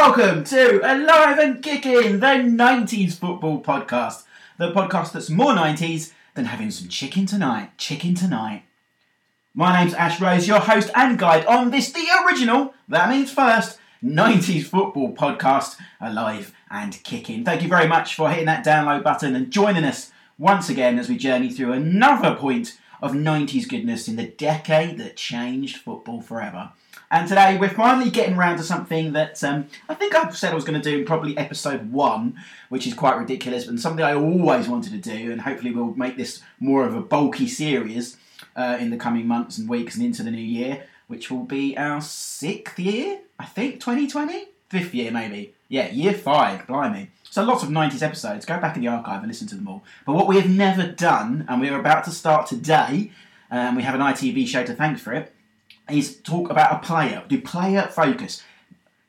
Welcome to Alive and Kicking, the 90s football podcast. The podcast that's more 90s than having some chicken tonight. Chicken tonight. My name's Ash Rose, your host and guide on this, the original, that means first, 90s football podcast, Alive and Kicking. Thank you very much for hitting that download button and joining us once again as we journey through another point of 90s goodness in the decade that changed football forever. And today we're finally getting around to something that um, I think I said I was going to do in probably episode one, which is quite ridiculous, but something I always wanted to do, and hopefully we'll make this more of a bulky series uh, in the coming months and weeks and into the new year, which will be our sixth year, I think, 2020? Fifth year, maybe. Yeah, year five, blimey. So lots of 90s episodes. Go back in the archive and listen to them all. But what we have never done, and we're about to start today, and um, we have an ITV show to thank for it, is talk about a player, do player focus.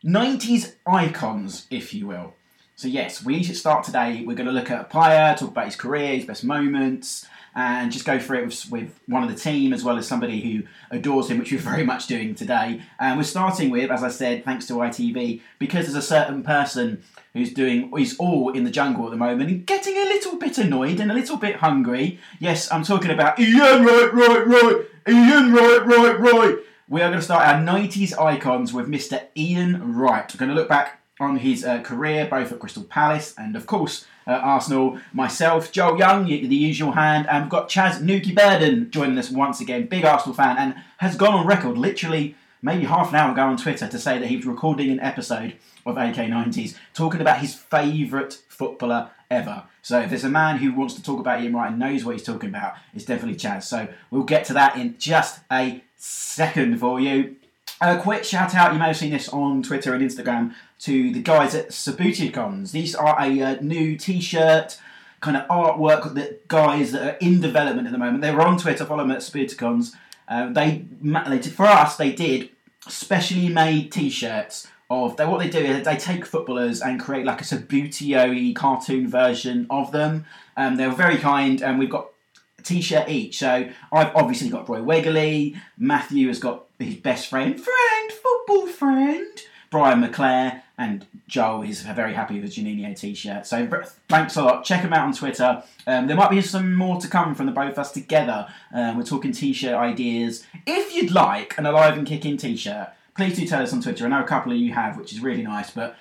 90s icons, if you will. So, yes, we should start today. We're going to look at a player, talk about his career, his best moments, and just go through it with, with, one of the team as well as somebody who adores him, which we're very much doing today. And we're starting with, as I said, thanks to ITV, because there's a certain person who's doing he's all in the jungle at the moment and getting a little bit annoyed and a little bit hungry. Yes, I'm talking about Ian Wright, Wright, Wright, Ian Wright, Wright, Wright we are going to start our 90s icons with Mr. Ian Wright. We're going to look back on his uh, career, both at Crystal Palace and, of course, uh, Arsenal. Myself, Joel Young, the usual hand, and we've got Chaz Newkey-Burden joining us once again, big Arsenal fan, and has gone on record literally maybe half an hour ago on Twitter to say that he was recording an episode of AK90s talking about his favourite footballer ever. So if there's a man who wants to talk about Ian Wright and knows what he's talking about, it's definitely Chaz. So we'll get to that in just a second for you. A quick shout out, you may have seen this on Twitter and Instagram, to the guys at Sabuticons. These are a uh, new t shirt kind of artwork that guys that are in development at the moment. They were on Twitter, follow them at Sabuticons. Uh, they, they for us, they did specially made t shirts of they, what they do is they take footballers and create like a Subbuteo cartoon version of them. Um, they were very kind, and we've got t-shirt each. So I've obviously got Roy Wegerle. Matthew has got his best friend, friend, football friend, Brian McClair, and Joel is very happy with Juninho t-shirt. So thanks a lot. Check them out on Twitter. Um, there might be some more to come from the both of us together. Um, we're talking t-shirt ideas. If you'd like an Alive and Kicking t-shirt, please do tell us on Twitter. I know a couple of you have, which is really nice, but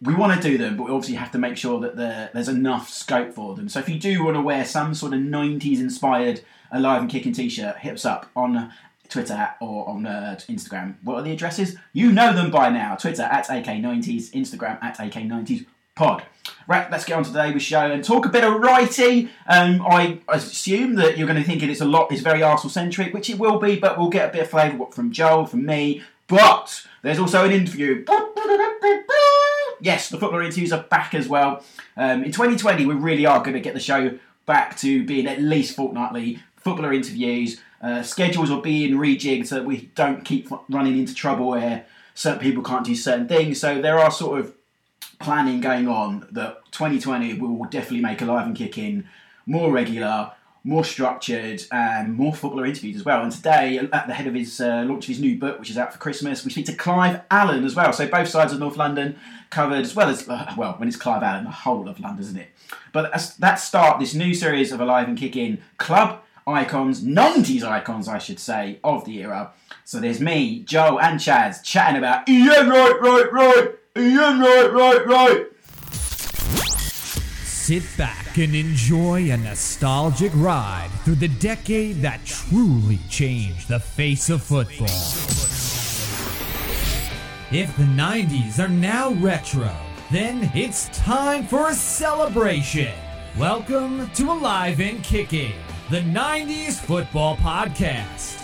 we want to do them, but we obviously have to make sure that there's enough scope for them. So if you do want to wear some sort of 90s inspired Alive and Kicking t shirt, hit us up on Twitter or on uh, Instagram. What are the addresses? You know them by now. Twitter at AK90s, Instagram at AK90s pod. Right, let's get on to today's show and talk a bit of righty. Um, I assume that you're going to think it's a lot, it's very Arsenal centric, which it will be, but we'll get a bit of flavour from Joel, from me. But there's also an interview yes, the football interviews are back as well. Um, in 2020, we really are going to get the show back to being at least fortnightly footballer interviews. Uh, schedules are being rejigged so that we don't keep running into trouble where certain people can't do certain things. So there are sort of planning going on that 2020 we will definitely make alive and kick in more regular more structured and more footballer interviews as well. And today, at the head of his uh, launch of his new book, which is out for Christmas, we speak to Clive Allen as well. So both sides of North London covered, as well as uh, well, when it's Clive Allen, the whole of London, isn't it? But as that start this new series of Alive and Kicking club icons, 90s icons, I should say, of the era. So there's me, Joe, and Chaz chatting about Ian Wright, Wright, Wright, Ian Wright, Wright, Wright. Sit back and enjoy a nostalgic ride through the decade that truly changed the face of football. If the 90s are now retro, then it's time for a celebration. Welcome to Alive and Kicking, the 90s football podcast.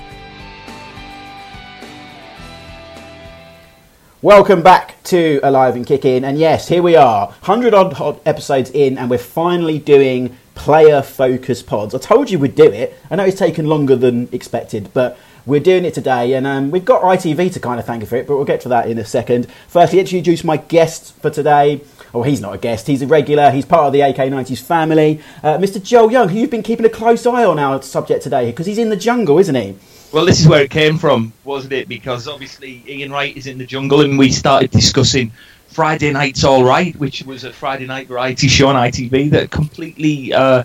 Welcome back to Alive and Kicking, and yes, here we are, hundred odd episodes in, and we're finally doing player focus pods. I told you we'd do it. I know it's taken longer than expected, but we're doing it today, and um, we've got ITV to kind of thank for it, but we'll get to that in a second. Firstly, introduce my guest for today. Oh, he's not a guest, he's a regular, he's part of the AK90s family. Uh, Mr. Joel Young, who you've been keeping a close eye on our subject today, because he's in the jungle, isn't he? Well, this is where it came from, wasn't it? Because obviously Ian Wright is in the jungle, and we started discussing Friday Night's All Wright, which was a Friday night variety show on ITV that completely uh,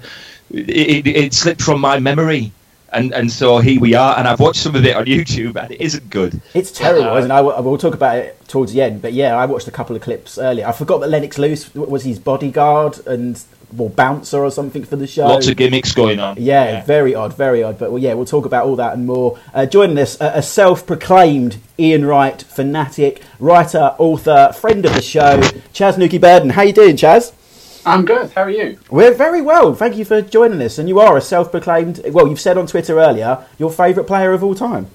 it, it, slipped from my memory. And, and so here we are, and I've watched some of it on YouTube, and it isn't good. It's terrible, uh, isn't it? I, will talk about it towards the end, but yeah, I watched a couple of clips earlier. I forgot that Lennox Lewis was his bodyguard, and or bouncer or something for the show. Lots of gimmicks going on. Yeah, yeah. very odd, very odd. But well, yeah, we'll talk about all that and more. Uh, joining us, uh, a self-proclaimed Ian Wright fanatic, writer, author, friend of the show, Chaz Newkey-Burden. How you doing, Chaz? I'm good. How are you? We're very well. Thank you for joining us. And you are a self-proclaimed. Well, you've said on Twitter earlier your favourite player of all time.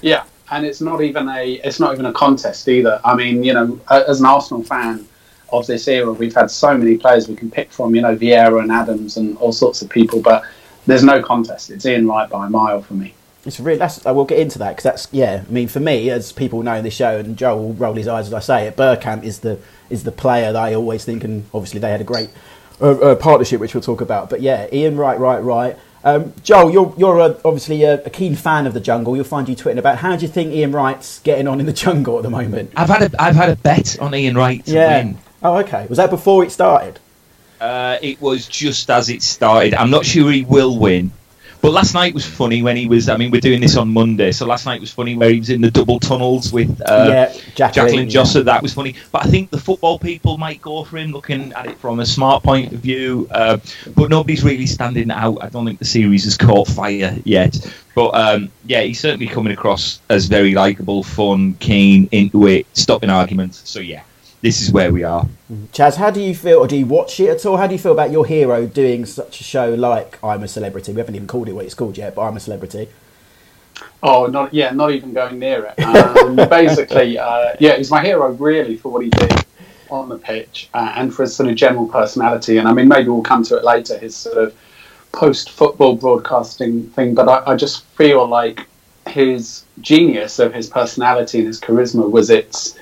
Yeah, and it's not even a it's not even a contest either. I mean, you know, as an Arsenal fan of this era. We've had so many players we can pick from, you know, Vieira and Adams and all sorts of people, but there's no contest. It's Ian Wright by a mile for me. It's really. That's. I will get into that because that's. Yeah. I mean, for me, as people know in this show, and Joe will roll his eyes as I say it. Bergkamp is the is the player that I always think, and obviously they had a great uh, uh, partnership, which we'll talk about. But yeah, Ian Wright, right, right. Um, Joel, you're you're a, obviously a, a, keen fan of the jungle. You'll find you tweeting about how do you think Ian Wright's getting on in the jungle at the moment? I've had a I've had a bet on Ian Wright to yeah. win. Oh, okay. Was that before it started? Uh, it was just as it started. I'm not sure he will win. But last night was funny when he was. I mean, we're doing this on Monday, so last night was funny where he was in the double tunnels with uh, yeah, Jacqueline, Jacqueline Jossa. Yeah. That was funny. But I think the football people might go for him, looking at it from a smart point of view. Uh, but nobody's really standing out. I don't think the series has caught fire yet. But um, yeah, he's certainly coming across as very likable, fun, keen, into it, stopping arguments. So yeah this is where we are. Chaz, how do you feel, or do you watch it at all? How do you feel about your hero doing such a show like I'm a Celebrity? We haven't even called it what it's called yet, but I'm a Celebrity. Oh, not yeah, not even going near it. Um, basically, uh, yeah, he's my hero really for what he did on the pitch uh, and for his sort of general personality. And I mean, maybe we'll come to it later. His sort of post-football broadcasting thing, but I, I just feel like his genius of his personality and his charisma was its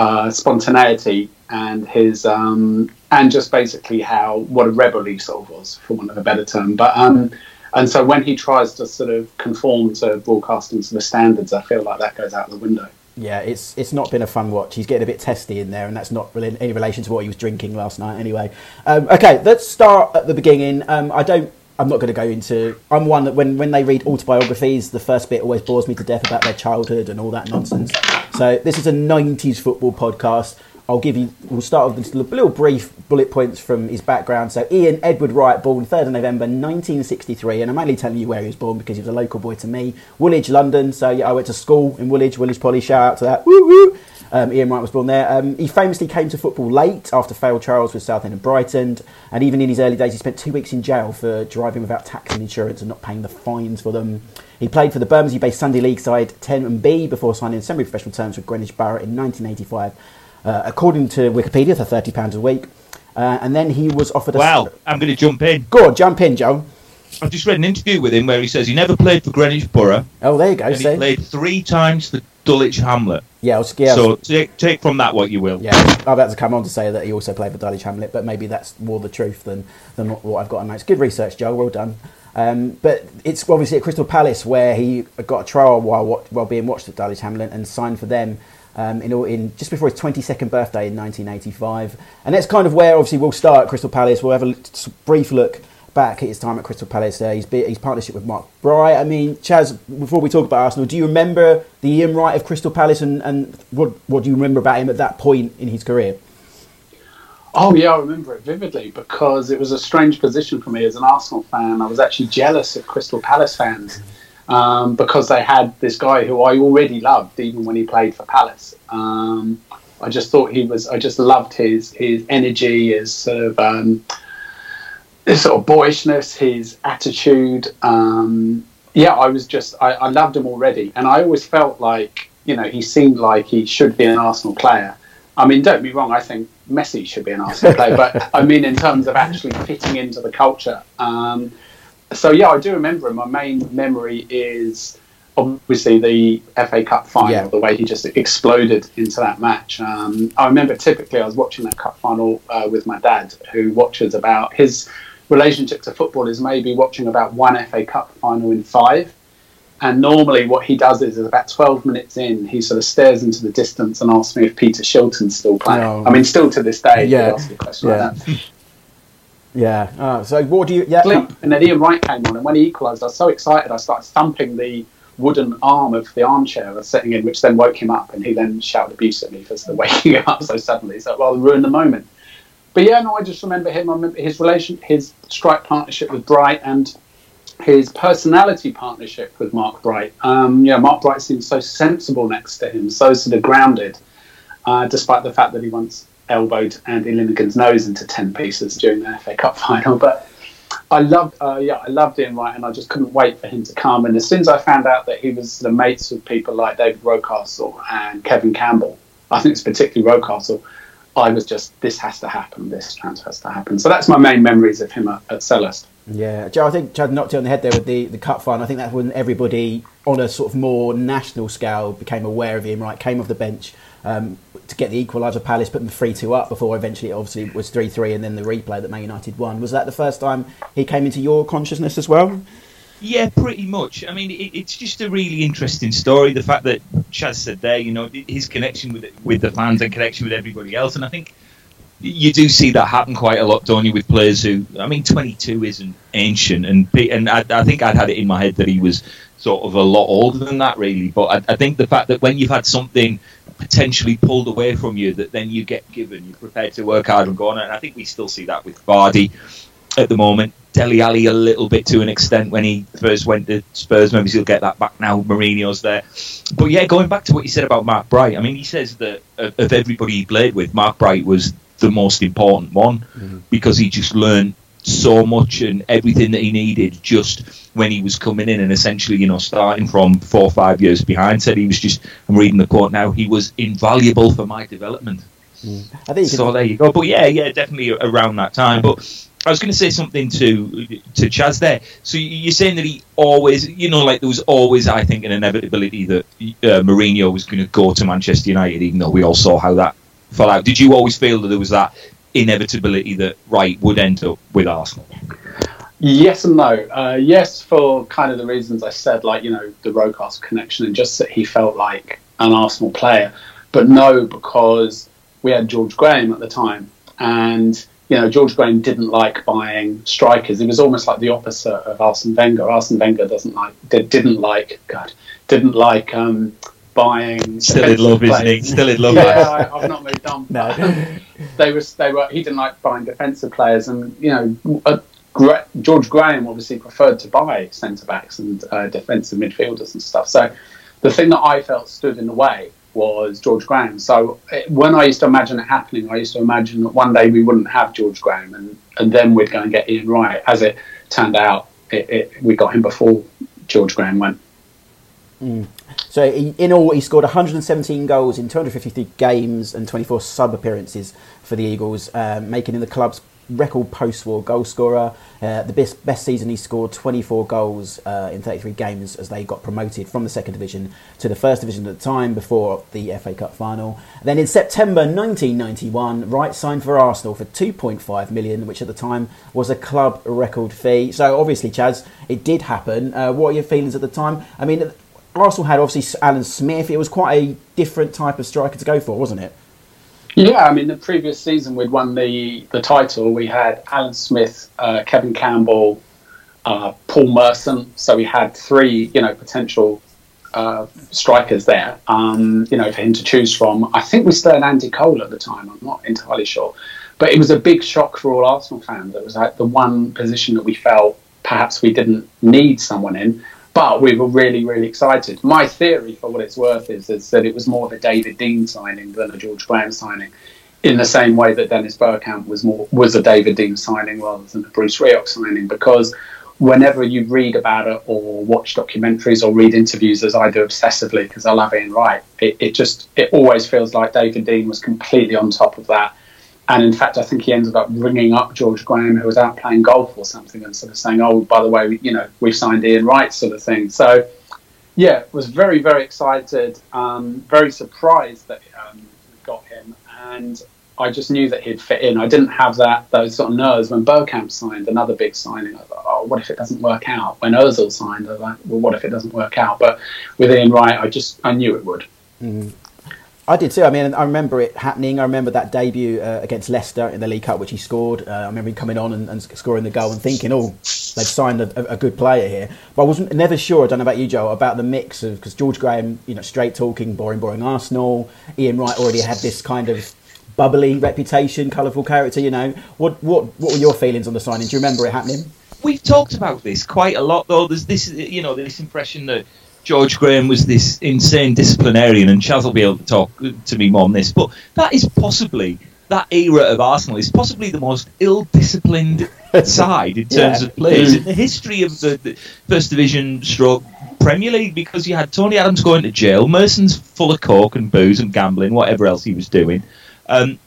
uh, spontaneity and his um, and just basically how what a rebel he sort of was, for want of a better term. But um, and so when he tries to sort of conform to broadcasting sort of standards, I feel like that goes out the window. Yeah, it's it's not been a fun watch. He's getting a bit testy in there, and that's not really any relation to what he was drinking last night. Anyway, um, okay, let's start at the beginning. Um, I don't I'm not going to go into. I'm one that when, when they read autobiographies, the first bit always bores me to death about their childhood and all that nonsense. So this is a 90s football podcast. I'll give you. We'll start with a little brief bullet points from his background. So Ian Edward Wright, born 3rd of November 1963, and I'm only telling you where he was born because he was a local boy to me. Woolwich, London. So yeah, I went to school in Woolwich. Woolwich Poly. Shout out to that. Woo woo. Um, Ian Wright was born there. Um, he famously came to football late after failed trials with Southend and Brighton, and even in his early days, he spent two weeks in jail for driving without tax and insurance and not paying the fines for them. He played for the Bermondsey-based Sunday League side Ten-Em-Bee before signing semi-professional terms with Greenwich Borough in 1985, uh, according to Wikipedia, for £30 a week. Uh, and then he was offered a... Wow, I'm going to jump in. Go on, jump in, Joe. I've just read an interview with him where he says he never played for Greenwich Borough. Oh, there you go. He played three times for Dulwich Hamlet. Yeah, I was, yeah, so take, take from that what you will. Yeah, I'm about to come on to say that he also played for Dulwich Hamlet, but maybe that's more the truth than, than what I've got on notes. Good research, Joe. Well done. Um, but it's obviously at Crystal Palace where he got a trial while while being watched at Dulwich Hamlet and signed for them um, in, in, just before his 22nd birthday in 1985. And that's kind of where obviously we'll start at Crystal Palace. We'll have a brief look back at his time at Crystal Palace. there. he's his partnership with Mark Bright. I mean, Chas, before we talk about Arsenal, do you remember the Ian Wright of Crystal Palace and, and what, what do you remember about him at that point in his career? Oh yeah, I remember it vividly because it was a strange position for me as an Arsenal fan. I was actually jealous of Crystal Palace fans um, because they had this guy who I already loved, even when he played for Palace. Um, I just thought he was. I just loved his his energy, his sort of um, his sort of boyishness, his attitude. Um, yeah, I was just I, I loved him already, and I always felt like you know he seemed like he should be an Arsenal player. I mean, don't be wrong. I think Messi should be an Arsenal player, but I mean in terms of actually fitting into the culture. Um, so yeah, I do remember him. My main memory is obviously the FA Cup final, yeah. the way he just exploded into that match. Um, I remember typically I was watching that cup final uh, with my dad, who watches about his relationship to football is maybe watching about one FA Cup final in five. And normally, what he does is, is about 12 minutes in, he sort of stares into the distance and asks me if Peter Shilton's still playing. Oh. I mean, still to this day, yeah. he a question yeah. like that. Yeah. Uh, so what do you? Yeah. Sleep. And then Ian Wright came on, and when he equalised, I was so excited. I started thumping the wooden arm of the armchair I was sitting in, which then woke him up, and he then shouted abuse at me for waking up so suddenly. So rather ruined the moment. But yeah, no, I just remember him. I remember his relation, his strike partnership with Bright, and his personality partnership with Mark Bright. Um, yeah, Mark Bright seems so sensible next to him, so sort of grounded, uh, despite the fact that he once elbowed Andy Linighan's nose into ten pieces during the FA Cup final. But I loved, uh, yeah, I loved Ian Wright, and I just couldn't wait for him to come. And as soon as I found out that he was the mates with people like David Rocastle and Kevin Campbell, I think it's particularly Rocastle. I was just, this has to happen. This transfer has to happen. So that's my main memories of him at, at Selhurst. Yeah, Joe, I think Chaz knocked it on the head there with the, the cup final. I think that's when everybody on a sort of more national scale became aware of him, right? Came off the bench um, to get the equaliser. Palace put them 3 2 up before eventually, obviously, it was 3 3 and then the replay that Man United won. Was that the first time he came into your consciousness as well? Yeah, pretty much. I mean, it, it's just a really interesting story. The fact that Chaz said there, you know, his connection with with the fans and connection with everybody else, and I think you do see that happen quite a lot, don't you, with players who, I mean, 22 isn't ancient, and and I, I think I'd had it in my head that he was sort of a lot older than that, really. But I, I, think the fact that when you've had something potentially pulled away from you, that then you get given, you're prepared to work hard and go on. And I think we still see that with Vardy at the moment. Dele Alli a little bit to an extent when he first went to Spurs. Maybe he'll get that back now. Mourinho's there. But yeah, going back to what you said about Mark Bright, I mean, he says that of everybody he played with, Mark Bright was the most important one mm-hmm. because he just learned so much and everything that he needed just when he was coming in and essentially you know starting from four or five years behind said he was just i'm reading the quote now he was invaluable for my development mm. I think so there you go but yeah yeah definitely around that time but I was going to say something to to Chaz there. So you're saying that he always, you know, like there was always, I think, an inevitability that uh, Mourinho was going to go to Manchester United, even though we all saw how that fell out. Did you always feel that there was that inevitability that Wright would end up with Arsenal? Yes and no. Uh, yes, for kind of the reasons I said, like you know the Rocastle connection, and just that he felt like an Arsenal player. But no, because we had George Graham at the time, and you know George Graham didn't like buying strikers. It was almost like the opposite of Arsene Wenger. Arsene Wenger doesn't like didn't like God didn't like um, buying. Still in love, isn't he? Still in love. yeah, I, have not moved on. no, they was they were. He didn't like buying defensive players, and you know, uh, George Graham obviously preferred to buy centre backs and uh, defensive midfielders and stuff. So the thing that I felt stood in the way was George Graham. So when I used to imagine it happening, I used to imagine that one day we wouldn't have George Graham, and and then we'd go and get Ian Wright. As it turned out, it, it, we got him before George Graham went. Mm. So in all, he scored 117 goals in 253 games and 24 sub appearances for the Eagles, um, making him the club's record post-war goal scorer. Uh, the best best season he scored 24 goals uh, in 33 games as they got promoted from the second division to the first division at the time before the FA Cup final. then in September 1991, Wright signed for Arsenal for 2.5 million, which at the time was a club record fee. So obviously, Chaz, it did happen. Uh, what are your feelings at the time? I mean Arsenal had obviously Alan Smith. It was quite a different type of striker to go for, wasn't it? Yeah, I mean, the previous season we'd won the, the title. We had Alan Smith, uh, Kevin Campbell, uh, Paul Merson. So we had three, you know, potential uh, strikers there, um, you know, for him to choose from. I think we still had Andy Cole at the time. I'm not entirely sure, but it was a big shock for all Arsenal fans. It was like the one position that we felt perhaps we didn't need someone in. But we were really, really excited. My theory, for what it's worth, is, is that it was more of a David Dein signing than a George Graham signing, in the same way that Dennis Bergkamp was more was a David Dein signing rather than a Bruce Rioch signing. Because whenever you read about it or watch documentaries or read interviews, as I do obsessively, because I love Ian Wright, it, it just it always feels like David Dein was completely on top of that and in fact, I think he ended up ringing up George Graham, who was out playing golf or something, and sort of saying, "Oh, by the way, you know, we've signed Ian Wright," sort of thing. So, yeah, was very, very excited, um, very surprised that um, we got him, and I just knew that he'd fit in. I didn't have that those sort of nerves when Bergkamp signed, another big signing. I thought, oh, what if it doesn't work out? When Ozil signed, I was like, well, what if it doesn't work out? But with Ian Wright, I just I knew it would. Mm. I did too. I mean, I remember it happening. I remember that debut uh, against Leicester in the League Cup, which he scored. Uh, I remember him coming on and, and, scoring the goal and thinking, "Oh, they've signed a, a, good player here." But I wasn't never sure. I don't know about you, Joe, about the mix of because George Graham, you know, straight talking, boring, boring Arsenal. Ian Wright already had this kind of bubbly reputation, colourful character. You know, what what what were your feelings on the signing? Do you remember it happening? We've talked about this quite a lot, though. There's this, you know, this impression that George Graham was this insane disciplinarian, and Chaz will be able to talk to me more on this. But that is possibly that era of Arsenal is possibly the most ill-disciplined side in terms yeah. of players in the history of the, the First Division stroke Premier League because you had Tony Adams going to jail, Merson's full of coke and booze and gambling, whatever else he was doing. Um,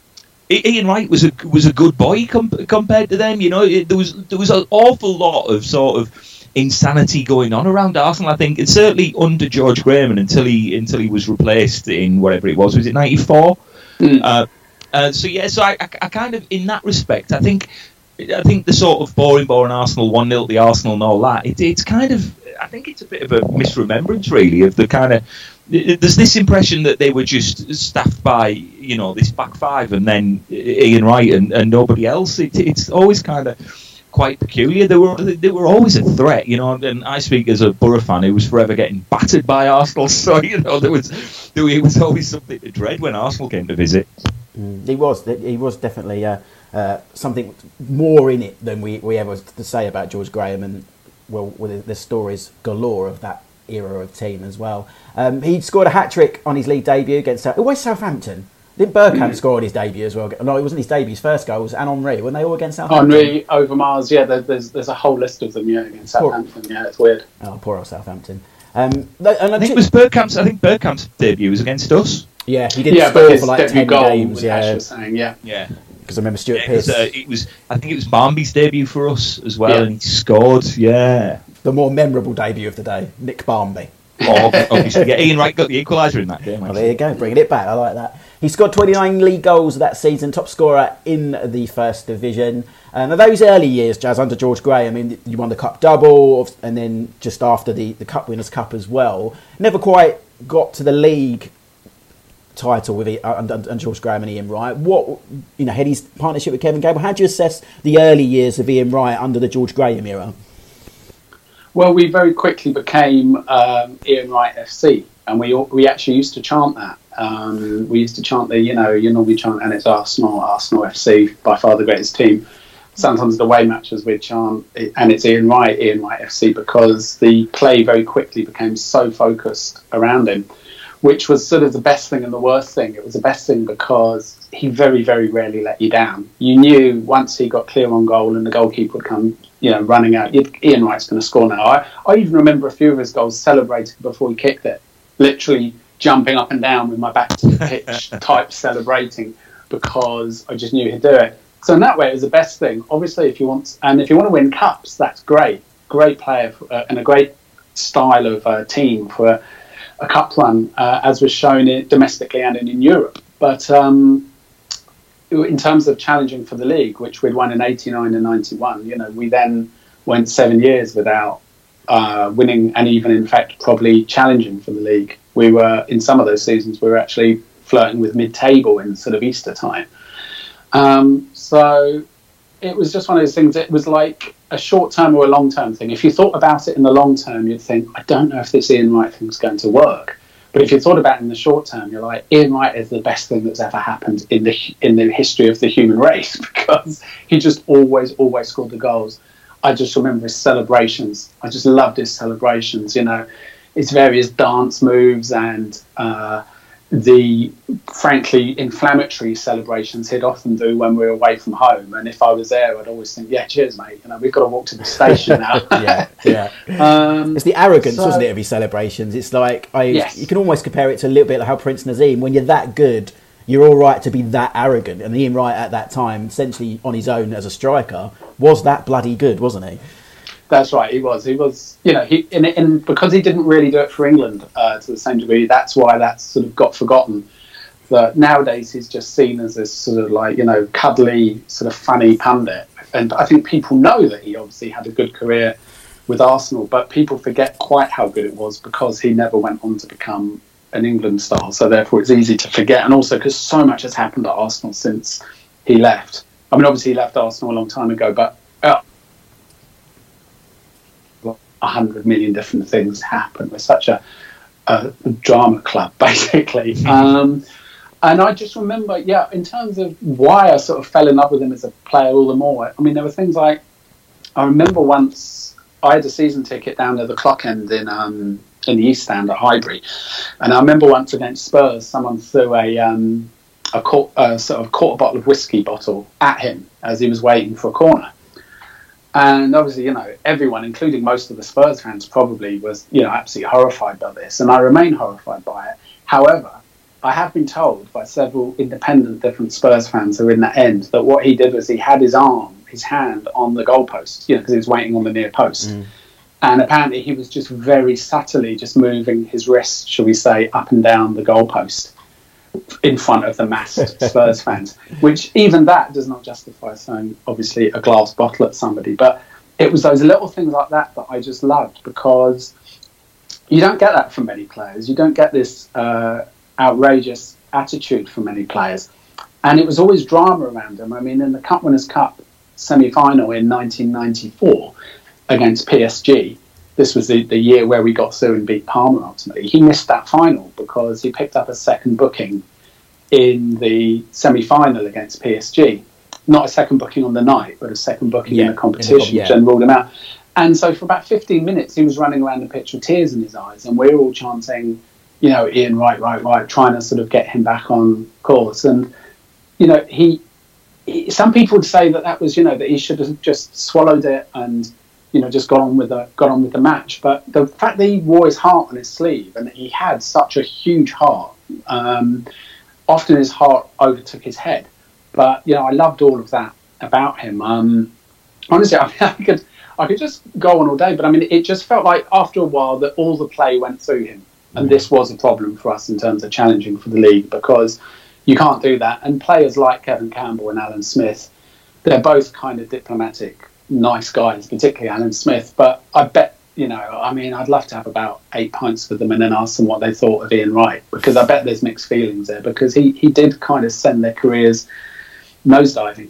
Ian Wright was a was a good boy com- compared to them. You know, it, there was there was an awful lot of sort of insanity going on around Arsenal. I think it's certainly under George Graham until he until he was replaced in whatever it was. Was it ninety four? Mm. Uh, uh, so yeah, so I, I, I, kind of in that respect, I think I think the sort of boring, boring Arsenal one 0 the Arsenal and all that. It, it's kind of I think it's a bit of a misremembrance really of the kind of there's this impression that they were just staffed by you know this back five and then Ian Wright and, and nobody else. It, it's always kind of quite peculiar. They were they were always a threat, you know. And I speak as a Boro fan who was forever getting battered by Arsenal, so you know there was there was always something to dread when Arsenal came to visit. Mm, he was he was definitely uh, uh, something more in it than we, we ever to say about George Graham, and well, there's stories galore of that era of team as well. Um, he scored a hat trick on his league debut against uh, always Southampton. Didn't Bergkamp score on his debut as well? No, it wasn't his debut. His first goals and Henry. Weren't they all against Southampton? Henry, Overmars, yeah. There's there's a whole list of them, yeah, against Southampton. Poor, yeah, it's weird. Oh, poor old Southampton. Um, and I think it was Bergkamp's. I think Bergkamp's debut was against us. Yeah, he did yeah, score for like ten games. Yeah, saying, yeah, yeah. Because I remember Stuart yeah, Pearce. Uh, it was. I think it was Barmby's debut for us as well, yeah. and he scored. Yeah, the more memorable debut of the day, Nick Barmby. Oh, obviously, yeah, Ian Wright got the equaliser in that game. Well, there you go, bringing it back. I like that. He scored 29 league goals that season, top scorer in the first division. Now, those early years, Chaz, under George Gray, I mean, you won the Cup double, and then just after the, the Cup Winners' Cup as well. Never quite got to the league title with uh, under, under George Graham and Ian Wright. What, you know, Hedy's partnership with Kevin Gable, how do you assess the early years of Ian Wright under the George Graham era? Well, we very quickly became um, Ian Wright FC, and we we actually used to chant that um, we used to chant the, you know, you normally chant, and it's Arsenal, Arsenal FC, by far the greatest team. Sometimes the away matches we chant, and it's Ian Wright, Ian Wright FC, because the play very quickly became so focused around him, which was sort of the best thing and the worst thing. It was the best thing because he very, very rarely let you down. You knew once he got clear on goal and the goalkeeper would come, you know, running out, Ian Wright's going to score now. I, I even remember a few of his goals celebrated before he kicked it. Literally jumping up and down with my back to the pitch type celebrating because I just knew he'd do it. So in that way, it was the best thing. Obviously, if you want and if you want to win cups, that's great. Great player for, uh, and a great style of uh, team for a cup run, uh, as was shown in, domestically and in, in Europe. But um, in terms of challenging for the league, which we'd won in '89 and '91, you know, we then went seven years without uh, winning and even, in fact, probably challenging for the league we were in some of those seasons we were actually flirting with mid-table in sort of Easter time. Um, so it was just one of those things. It was like a short-term or a long-term thing. If you thought about it in the long term, you'd think, I don't know if this Ian Wright thing's going to work. But if you thought about it in the short term, you're like, Ian Wright is the best thing that's ever happened in the in the history of the human race because he just always, always scored the goals. I just remember his celebrations. I just loved his celebrations. You know, his various dance moves and uh, the frankly inflammatory celebrations he'd often do when we were away from home. And if I was there, I'd always think, "Yeah, cheers, mate. You know, we've got to walk to the station now." yeah, yeah. Um, it's the arrogance, so, wasn't it, of his celebrations? It's like I, yes. you can almost compare it to a little bit like how Prince Naseem, when you're that good. You're all right to be that arrogant, and Ian Wright at that time, essentially on his own as a striker, was that bloody good, wasn't he? That's right. He was. He was. You know, he and, because he didn't really do it for England uh, to the same degree. That's why that's sort of got forgotten. that nowadays he's just seen as this sort of like you know cuddly sort of funny pundit, and I think people know that he obviously had a good career with Arsenal, but people forget quite how good it was because he never went on to become an England star. So therefore, it's easy to forget, and also because so much has happened at Arsenal since he left. I mean, obviously he left Arsenal a long time ago, but uh, a hundred million different things happen. We're such a, a drama club, basically. Mm-hmm. Um, and I just remember, yeah, in terms of why I sort of fell in love with him as a player all the more. I mean, there were things like I remember once I had a season ticket down at the clock end in um, in the East Stand at Highbury, and I remember once against Spurs, someone threw a um, a, a sort of quarter bottle of whiskey bottle at him as he was waiting for a corner. And obviously, you know, everyone, including most of the Spurs fans, probably was, you know, absolutely horrified by this. And I remain horrified by it. However, I have been told by several independent different Spurs fans who are in that end that what he did was he had his arm, his hand on the goalpost, you know, because he was waiting on the near post. Mm. And apparently he was just very subtly just moving his wrist, shall we say, up and down the goalpost in front of the massed Spurs fans, which even that does not justify throwing obviously a glass bottle at somebody. But it was those little things like that that I just loved because you don't get that from many players. You don't get this uh, outrageous attitude from many players. And it was always drama around him. I mean, in the Cup Winners' Cup semi final in 1994 against PSG, this was the, the year where we got through and beat Parma ultimately. He missed that final because he picked up a second booking in the semi final against PSG. Not a second booking on the night, but a second booking yeah, in the competition, yeah. which then ruled him out. And so for about 15 minutes, he was running around the pitch with tears in his eyes, and we were all chanting, you know, Ian, right, right, right, trying to sort of get him back on course. And, you know, he, he some people would say that that was, you know, that he should have just swallowed it and you know, just got on with the got on with the match. But the fact that he wore his heart on his sleeve and that he had such a huge heart, um, often his heart overtook his head. But you know, I loved all of that about him. Um, honestly, I, mean, I could I could just go on all day, but I mean, it just felt like after a while that all the play went through him, and this was a problem for us in terms of challenging for the league because you can't do that. And players like Kevin Campbell and Alan Smith, they're both kind of diplomatic nice guys, particularly Alan Smith. But I bet, you know, I mean, I'd love to have about eight pints with them and then ask them what they thought of Ian Wright because I bet there's mixed feelings there because he, he did kind of send their careers nosediving.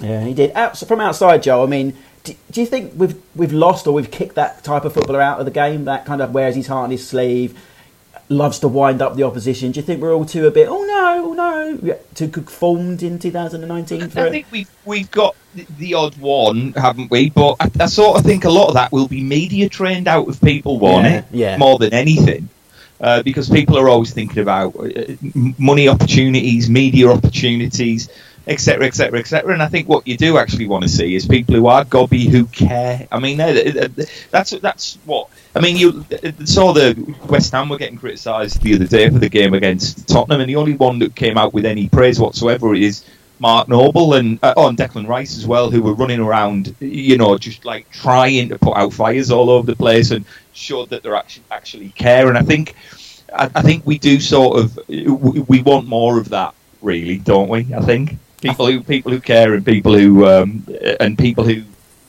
Yeah, he did. From outside, Joe, I mean, do, do, you think we've we've lost or we've kicked that type of footballer out of the game? That kind of wears his heart on his sleeve, loves to wind up the opposition. Do you think we're all too a bit? Oh no, oh no, too conformed in 2019? I think we've we've got the odd one, haven't we? But I, I, sort of think a lot of that will be media trained out of people, won't yeah, it? Yeah. More than anything. Uh, because people are always thinking about uh, money opportunities, media opportunities, etc., etc., etc. And I think what you do actually want to see is people who are gobby, who care. I mean, that's that's what I mean. You saw the West Ham were getting criticised the other day for the game against Tottenham, and the only one that came out with any praise whatsoever is Mark Noble and uh, oh, Declan Rice as well, who were running around, you know, just like trying to put out fires all over the place and showed that they're actually actually care. And I think, I think we do sort of we want more of that, really, don't we? I think people who people who care and people who um, and people who,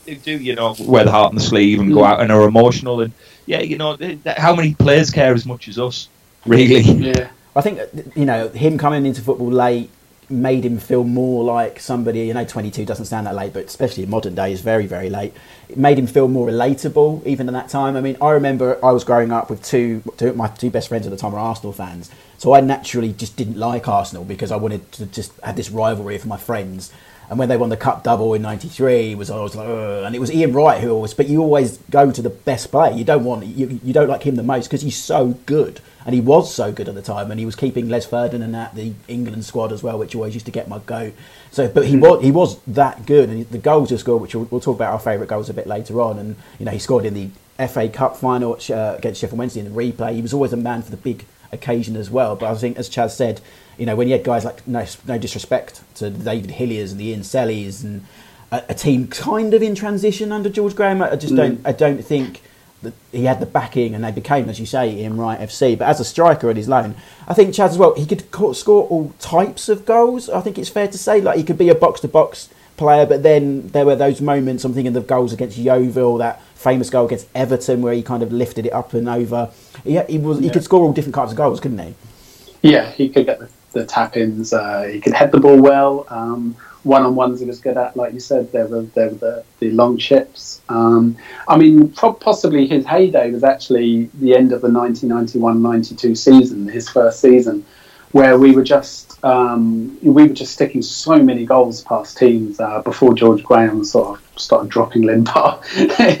who do, you know, wear the heart on the sleeve and go mm. out and are emotional and yeah, you know, how many players care as much as us, really? Yeah. I think you know him coming into football late made him feel more like somebody. You know, 22 doesn't sound that late, but especially in modern days, very, very late. It made him feel more relatable even in that time. I mean, I remember I was growing up with two, two my two best friends at the time were Arsenal fans, so I naturally just didn't like Arsenal because I wanted to just have this rivalry with my friends. And when they won the cup double in '93, was I was like, Ugh. and it was Ian Wright who always. But you always go to the best player. You don't want you, you don't like him the most because he's so good and he was so good at the time, and he was keeping Les Ferdinand at the England squad as well, which always used to get my goat. So, but he hmm. was he was that good, and the goals he scored, which we'll, we'll talk about our favourite goals a bit later on, and you know he scored in the FA Cup final uh, against Sheffield Wednesday in the replay. He was always a man for the big occasion as well. But I think, as Chaz said, you know when you had guys like no, no disrespect to David Hilliers and the Ian Selleys and a, a, team kind of in transition under George Graham, I just mm. don't I don't think the, he had the backing, and they became, as you say, Ian Wright FC. But as a striker at his loan, I think Chaz as well. He could score all types of goals. I think it's fair to say, like he could be a box to box player, but then there were those moments. I'm thinking of goals against Yeovil, that famous goal against Everton, where he kind of lifted it up and over. He, he was he could score all different types of goals, couldn't he? Yeah, he could get the, the tap ins. Uh, he could head the ball well. Um, one on ones he was good at, like you said, there were there were the, the long chips. Um, I mean, possibly his heyday was actually the end of the 1991-92 season, his first season, where we were just um, we were just sticking so many goals past teams uh, before George Graham sort of started dropping Limpar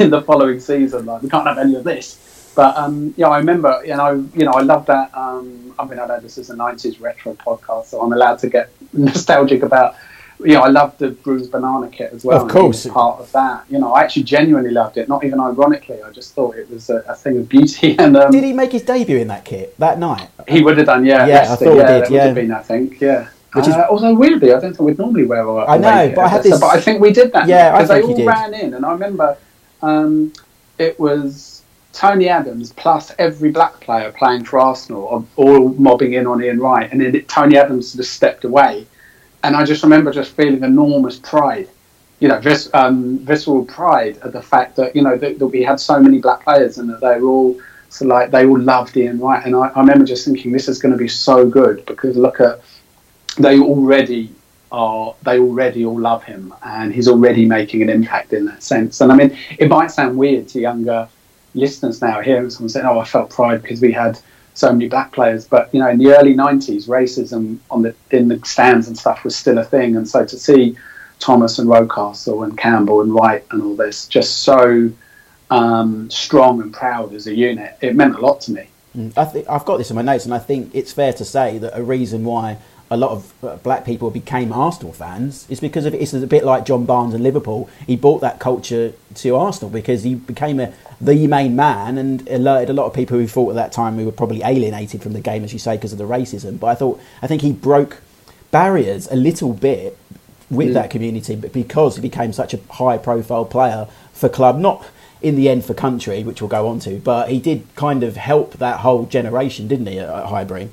in the following season. Like we can't have any of this. But um, yeah, I remember, you know, you know, I love that. Um, I mean, I know this is a '90s retro podcast, so I'm allowed to get nostalgic about you know, I loved the bruised banana kit as well. Of course, part of that. You know, I actually genuinely loved it. Not even ironically, I just thought it was a, a thing of beauty. And um, did he make his debut in that kit that night? He would have done. Yeah, yeah, I thought yeah, he did. Yeah, would have been. I think. Yeah. Which is, uh, although weirdly, I don't think we'd normally wear. A, I know, but I had this. But I think we did that. Yeah, because they all ran in, and I remember um, it was Tony Adams plus every black player playing for Arsenal, all mobbing in on Ian Wright, and then it, Tony Adams just stepped away and I just remember just feeling enormous pride, you know, vis- um, visceral pride at the fact that you know that, that, we had so many black players and that they were all so like they all loved Ian Wright, and I, I remember just thinking this is going to be so good because look at they already are they already all love him and he's already making an impact in that sense. And I mean, it might sound weird to younger listeners now hearing someone saying, "Oh, I felt pride because we had." So many black players. But you know, in the early '90s, racism on the in the stands and stuff was still a thing, and so to see Thomas and Rocastle and Campbell and Wright and all this just so um, strong and proud as a unit, it meant a lot to me. Mm, I think I've got this in my notes, and I think it's fair to say that a reason why a lot of uh, black people became Arsenal fans is because of it. it's a bit like John Barnes and Liverpool. He brought that culture to Arsenal because he became a, the main man and alerted a lot of people who thought at that time we were probably alienated from the game, as you say, because of the racism. But I thought I think he broke barriers a little bit with mm. that community, but because he became such a high-profile player for club, not in the end for country, which we'll go on to, but he did kind of help that whole generation, didn't he, at Highbury?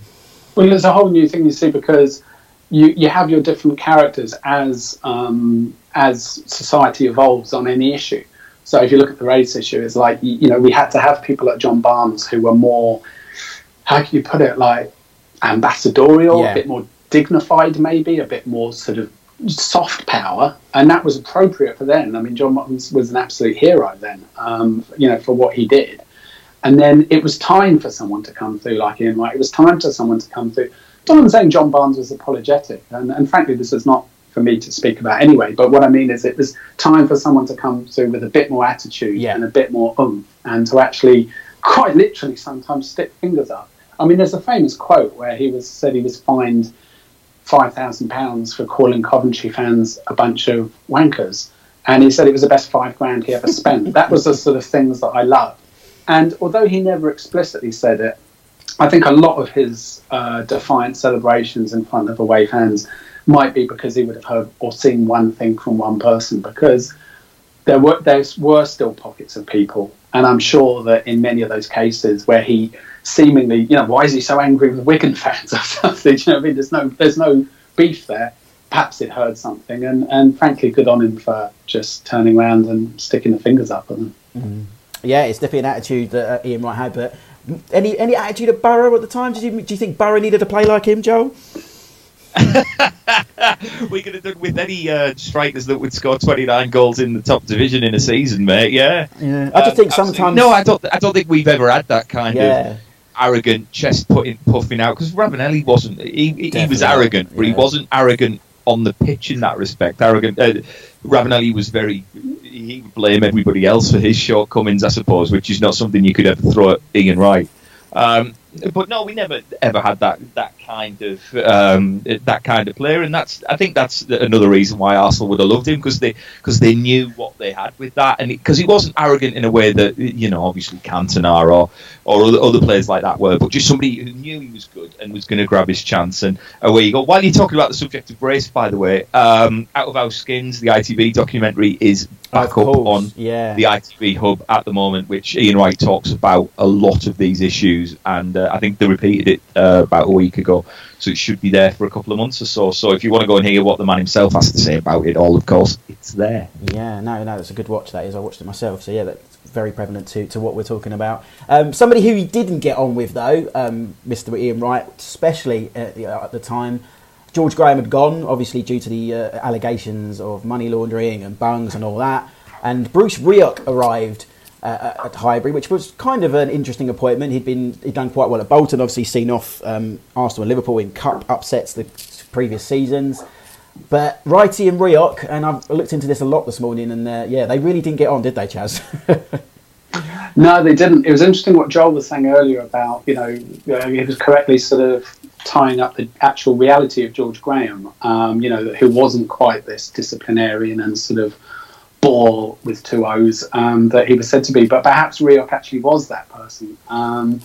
Well, there's a whole new thing you see because you, you have your different characters as um, as society evolves on any issue. So if you look at the race issue, it's like you know we had to have people like John Barnes who were more, how can you put it, like ambassadorial, yeah. a bit more dignified, maybe a bit more sort of soft power, and that was appropriate for then. I mean, John Barnes was an absolute hero then, um, you know, for what he did. And then it was time for someone to come through like Ian Wright. It was time for someone to come through. Not I'm saying John Barnes was apologetic, and, and frankly, this is not for me to speak about anyway. But what I mean is, it was time for someone to come through with a bit more attitude yeah. and a bit more oomph, and to actually, quite literally, sometimes stick fingers up. I mean, there's a famous quote where he was said he was fined five thousand pounds for calling Coventry fans a bunch of wankers, and he said it was the best five grand he ever spent. that was the sort of things that I loved. And although he never explicitly said it, I think a lot of his uh, defiant celebrations in front of away fans might be because he would have heard or seen one thing from one person. Because there were there were still pockets of people, and I'm sure that in many of those cases where he seemingly, you know, why is he so angry with Wigan fans or something? you know, I mean, there's no there's no beef there. Perhaps it heard something, and, and frankly, good on him for just turning around and sticking the fingers up at them. Mm yeah, it's definitely an attitude that uh, Ian Wright had. But any any attitude of Boro at the time? Did you, do you think Boro needed to play like him, Joel? we could have done with any uh, strikers that would score 29 goals in the top division in a season, mate. Yeah, yeah. I just think uh, sometimes. No, I don't. I don't think we've ever had that kind yeah. of arrogant chest putting puffing out because Ravanelli wasn't. He, he was arrogant, but yeah. he wasn't arrogant on the pitch in that respect. Arrogant. Uh, Ravanelli was very. He would blame everybody else for his shortcomings, I suppose, which is not something you could ever throw at Ian Wright. Um, but no, we never ever had that that kind of um, that kind of player, and that's I think that's another reason why Arsenal would have loved him because they because they knew what they had with that, and because he wasn't arrogant in a way that you know obviously Cantona or or other, other players like that were, but just somebody who knew he was good and was going to grab his chance. And away you go. While you're talking about the subject of race, by the way, um, Out of Our Skins, the ITV documentary is back up on yeah. the ITV hub at the moment, which Ian Wright talks about a lot of these issues, and uh, I think they repeated it uh, about a week ago, so it should be there for a couple of months or so. So if you want to go and hear what the man himself has to say about it all, of course, it's there. Yeah, no, no, it's a good watch. That is, I watched it myself. So yeah, that's very prevalent to, to what we're talking about. Um, somebody who he didn't get on with though, um, Mr. Ian Wright, especially at the, at the time. George Graham had gone, obviously due to the uh, allegations of money laundering and bungs and all that. And Bruce Rioch arrived uh, at Highbury, which was kind of an interesting appointment. He'd been he'd done quite well at Bolton, obviously seen off um, Arsenal and Liverpool in cup upsets the previous seasons. But Wrighty and Rioch, and I've looked into this a lot this morning, and uh, yeah, they really didn't get on, did they, Chaz? no, they didn't. It was interesting what Joel was saying earlier about, you know, he was correctly sort of tying up the actual reality of George Graham, um, you know, who wasn't quite this disciplinarian and sort of bore with two O's um, that he was said to be. But perhaps Rioch actually was that person. Um,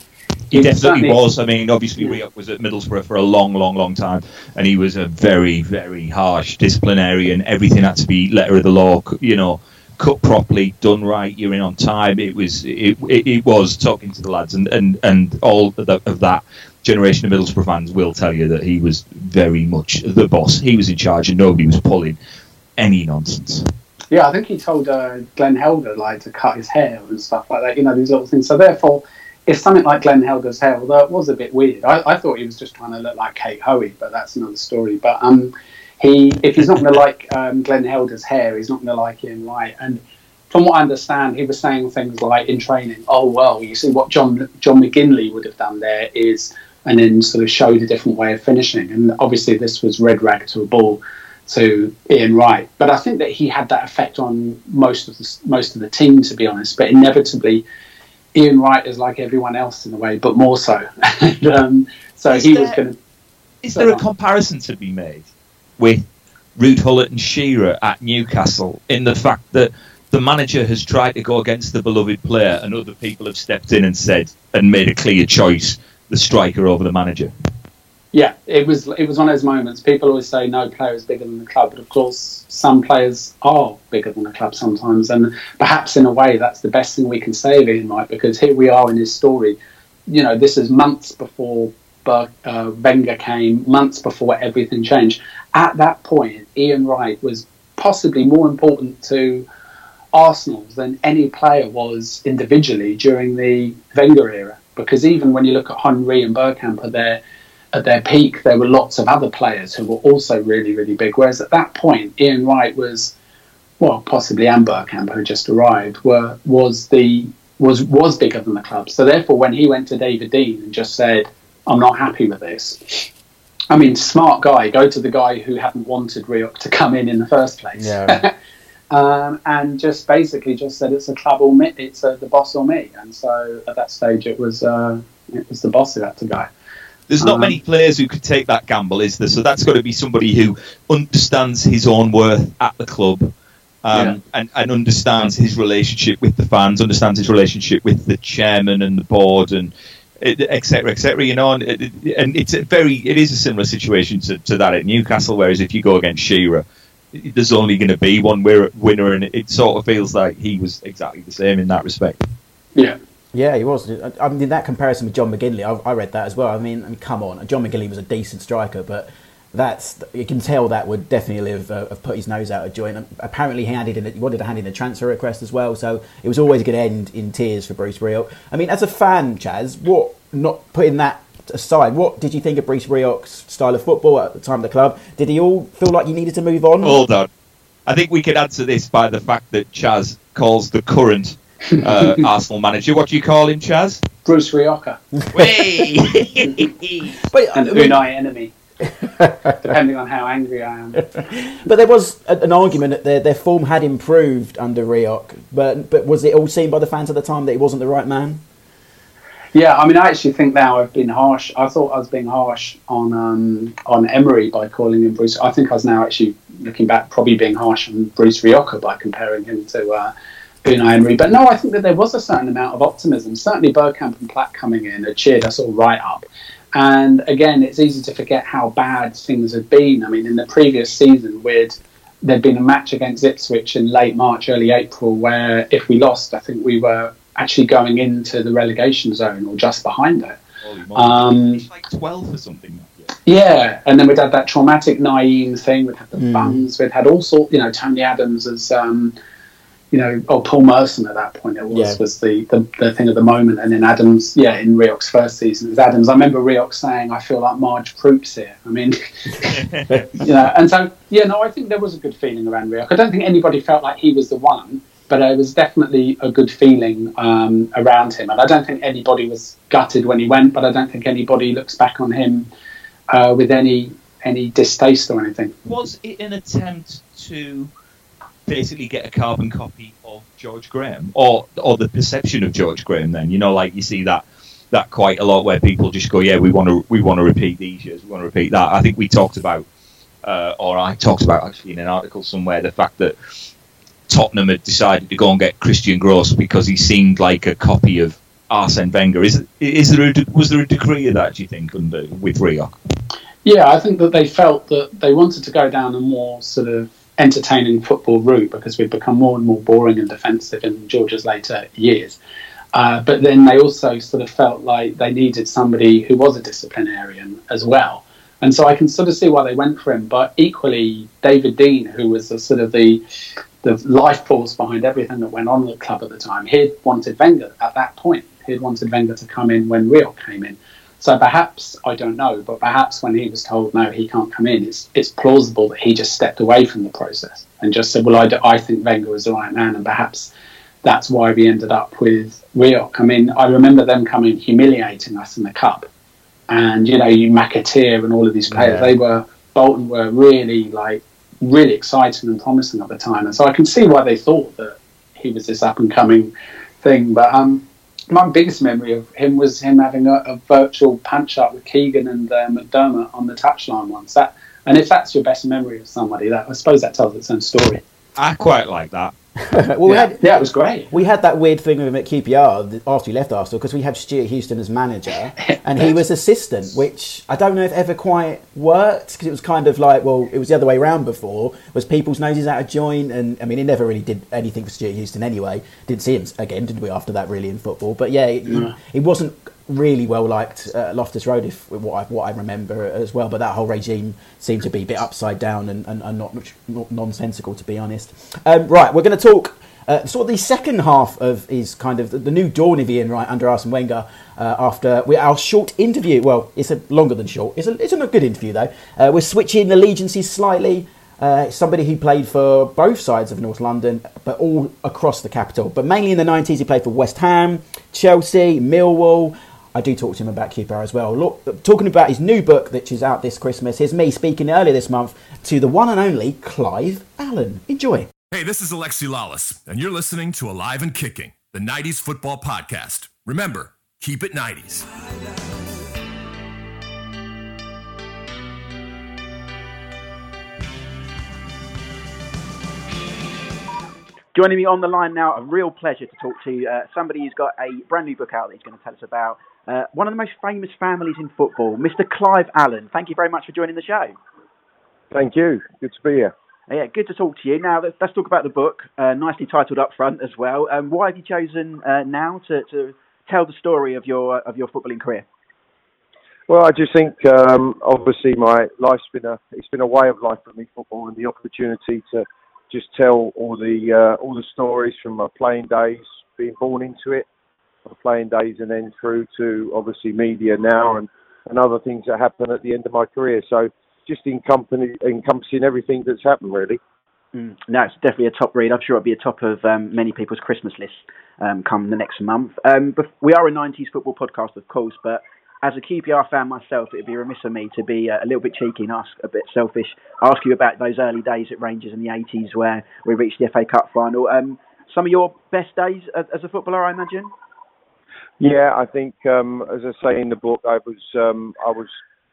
he, he definitely was. I mean, obviously, yeah. Rioch was at Middlesbrough for a long, long, long time, and he was a very, very harsh disciplinarian. Everything had to be letter of the law, you know, cut properly, done right. You're in on time. It was, it, it, it was talking to the lads, and and and all of, the, of that generation of Middlesbrough fans will tell you that he was very much the boss. He was in charge, and nobody was pulling any nonsense. Yeah, I think he told uh, Glenn Helder like to cut his hair and stuff like that. You know, these little things. So therefore if something like Glenn Helder's hair, although it was a bit weird, I, I thought he was just trying to look like Kate Hoey, but that's another story. But um, he, if he's not going to like um, Glenn Helder's hair, he's not going to like him, right? And from what I understand, he was saying things like in training, "Oh well, you see what John John McGinlay would have done there is," and then sort of showed a different way of finishing. And obviously, this was red rag to a ball to Ian Wright. But I think that he had that effect on most of the most of the team, to be honest. But inevitably Ian Wright is like everyone else in a way, but more so. and, um, so is he there, was going to. Is there a comparison to be made with Ruud Gullit and Shearer at Newcastle in the fact that the manager has tried to go against the beloved player and other people have stepped in and said and made a clear choice the striker over the manager? Yeah, it was it was one of those moments. People always say no player is bigger than the club, but of course some players are bigger than the club sometimes, and perhaps in a way that's the best thing we can say of Ian Wright because here we are in his story. You know, this is months before uh, Wenger came, months before everything changed. At that point, Ian Wright was possibly more important to Arsenal than any player was individually during the Wenger era. Because even when you look at Henry and Bergkamp, they're at their peak, there were lots of other players who were also really, really big. Whereas at that point, Ian Wright was, well, possibly and Bergkamp, who just arrived, were was the was was bigger than the club. So therefore, when he went to David Dein and just said, "I'm not happy with this," I mean, smart guy, go to the guy who hadn't wanted Rioch to come in in the first place. Yeah. um, and just basically just said it's a club or me, it's a, the boss or me. And so at that stage, it was uh, it was the boss who had to go. There's not uh-huh. many players who could take that gamble, is there? So that's got to be somebody who understands his own worth at the club. Um, yeah. and, and understands his relationship with the fans, understands his relationship with the chairman and the board, and etc. etc. You know, and, and it's a very, it is a similar situation to, to that at Newcastle. Whereas if you go against Shearer, there's only going to be one winner, and it sort of feels like he was exactly the same in that respect. Yeah, yeah, he was. I mean, that comparison with John McGinlay, I, I read that as well. I mean, I mean, come on, John McGinlay was a decent striker, but that's you can tell that would definitely have, uh, have put his nose out of joint. And apparently, he handed in he wanted to hand in a transfer request as well, so it was always going to end in tears for Bruce Rioch. I mean, as a fan, Chaz, what not putting that aside, what did you think of Bruce Rioch's style of football at the time of the club? Did he all feel like he needed to move on? Hold on, I think we could answer this by the fact that Chaz calls the current uh, Arsenal manager. What do you call him, Chaz? Bruce Rioja. but, and Unai enemy. depending on how angry I am. but there was a, an argument that their, their form had improved under Rioch, but but was it all seen by the fans at the time that he wasn't the right man? Yeah, I mean, I actually think now I've been harsh. I thought I was being harsh on um, on Emery by calling him Bruce. I think I was now actually looking back, probably being harsh on Bruce Rioja by comparing him to uh, Unai Emery. But no, I think that there was a certain amount of optimism. Certainly, Bergkamp and Platt coming in had cheered us all right up. And again, it's easy to forget how bad things had been. I mean, in the previous season, we'd there'd been a match against Ipswich in late March, early April, where if we lost, I think we were actually going into the relegation zone or just behind it. Um, it's like 12 or something. Yeah, and then we'd had that traumatic Nayim thing. We'd had the mm. bungs. We'd had all sorts. You know, Tony Adams as um, you know, oh, Paul Merson at that point it was yeah. was the, the, the thing of the moment, and then Adams, yeah, in Rioch's first season, it was Adams. I remember Rioch saying, "I feel like Marge Proops here." I mean, you know, and so yeah, no, I think there was a good feeling around Rioch. I don't think anybody felt like he was the one, but it was definitely a good feeling um, around him, and I don't think anybody was gutted when he went, but I don't think anybody looks back on him uh, with any any distaste or anything. Was it an attempt to basically get a carbon copy of George Graham, or or the perception of George Graham. Then you know, like you see that that quite a lot where people just go, yeah, we want to we want to repeat these years, we want to repeat that. I think we talked about, uh, or I talked about actually in an article somewhere, the fact that Tottenham had decided to go and get Christian Gross because he seemed like a copy of Arsene Wenger. Is is there a, was there a degree of that? Do you think under with Rioch? Yeah, I think that they felt that they wanted to go down a more sort of entertaining football route because we've become more and more boring and defensive in George's later years. Uh, but then they also sort of felt like they needed somebody who was a disciplinarian as well. And so I can sort of see why they went for him. But equally, David Dein, who was the sort of the the life force behind everything that went on at the club at the time, he'd wanted Wenger at that point. He'd wanted Wenger to come in when Rioch came in. So perhaps I don't know, but perhaps when he was told no, he can't come in, it's it's plausible that he just stepped away from the process and just said, well, I, do, I think Wenger was the right man, and perhaps that's why we ended up with Rioch. I mean, I remember them coming humiliating us in the cup, and you know, you McAteer and all of these players, yeah. they were Bolton were really like really exciting and promising at the time, and so I can see why they thought that he was this up and coming thing, but um my biggest memory of him was him having a, a virtual punch up with Keegan and uh, McDermott on the touchline once. That, and if that's your best memory of somebody, that I suppose that tells its own story. I quite like that. well, we yeah. had yeah, it was great. We had that weird thing with him at QPR after he left Arsenal because we had Stewart Houston as manager and he was assistant, which I don't know if ever quite worked because it was kind of like well, it was the other way around before. Was people's noses out of joint, and I mean, he never really did anything for Stewart Houston anyway. Didn't see him again, did we? After that, really in football, but yeah, he, he wasn't really well liked at Loftus Road, if what I, what I remember as well. But that whole regime seemed to be a bit upside down and, and, and not, not, nonsensical, to be honest. Um, right, we're going to talk. Uh, sort of the second half of his kind of the, the new dawn of Ian Wright under Arsene Wenger uh, after we, our short interview. Well, it's a longer than short. It's a, it's a good interview though. Uh, we're switching allegiances slightly. Uh, somebody who played for both sides of North London, but all across the capital. But mainly in the 90s, he played for West Ham, Chelsea, Millwall, I do talk to him about QPR as well. Look, talking about his new book, which is out this Christmas, here's me speaking earlier this month to the one and only Clive Allen. Enjoy. Hey, this is Alexi Lalas, and you're listening to Alive and Kicking, the 90s football podcast. Remember, keep it 90s. Joining me on the line now, a real pleasure to talk to uh, somebody who's got a brand new book out that he's going to tell us about. Uh, one of the most famous families in football, Mr. Clive Allen. Thank you very much for joining the show. Thank you. Good to be here. Uh, yeah, good to talk to you. Now, let's, let's talk about the book, uh, nicely titled up front as well. Um, why have you chosen uh, now to, to tell the story of your of your footballing career? Well, I just think um, obviously my life's been a it's been a way of life for me, football, and the opportunity to just tell all the uh, all the stories from my playing days, being born into it, my playing days, and then through to obviously media now and, and other things that happen at the end of my career. So just encompassing everything that's happened, really. Mm, no, it's definitely a top read. I'm sure it'll be a top of um, many people's Christmas lists um, come the next month. Um, we are a 90s football podcast, of course, but as a QPR fan myself, it'd be remiss of me to be uh, a little bit cheeky and ask a bit selfish. Ask you about those early days at Rangers in the 80s where we reached the FA Cup final. Um, some of your best days as, a footballer, I imagine. Yeah, I think um, as I say in the book, I was um, I was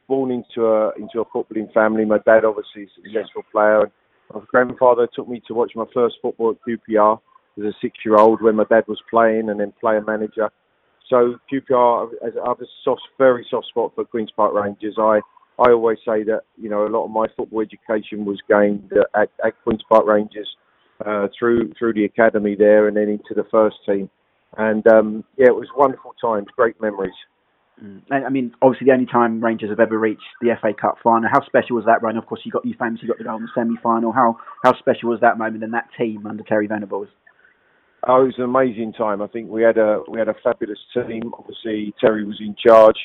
born into a into a footballing family. My dad obviously is a successful player. My grandfather took me to watch my first football at QPR as a six-year-old when my dad was playing, and then player manager. So QPR, I have a soft, very soft spot for Queens Park Rangers. I I always say that you know a lot of my football education was gained at, at Queens Park Rangers uh, through through the academy there, and then into the first team. And um, yeah, it was wonderful times, great memories. Mm. I mean, obviously, the only time Rangers have ever reached the FA Cup final. How special was that run? Of course, you got you famously got the goal in the semi-final. How how special was that moment and that team under Terry Venables? Oh, it was an amazing time. I think we had a we had a fabulous team. Obviously, Terry was in charge.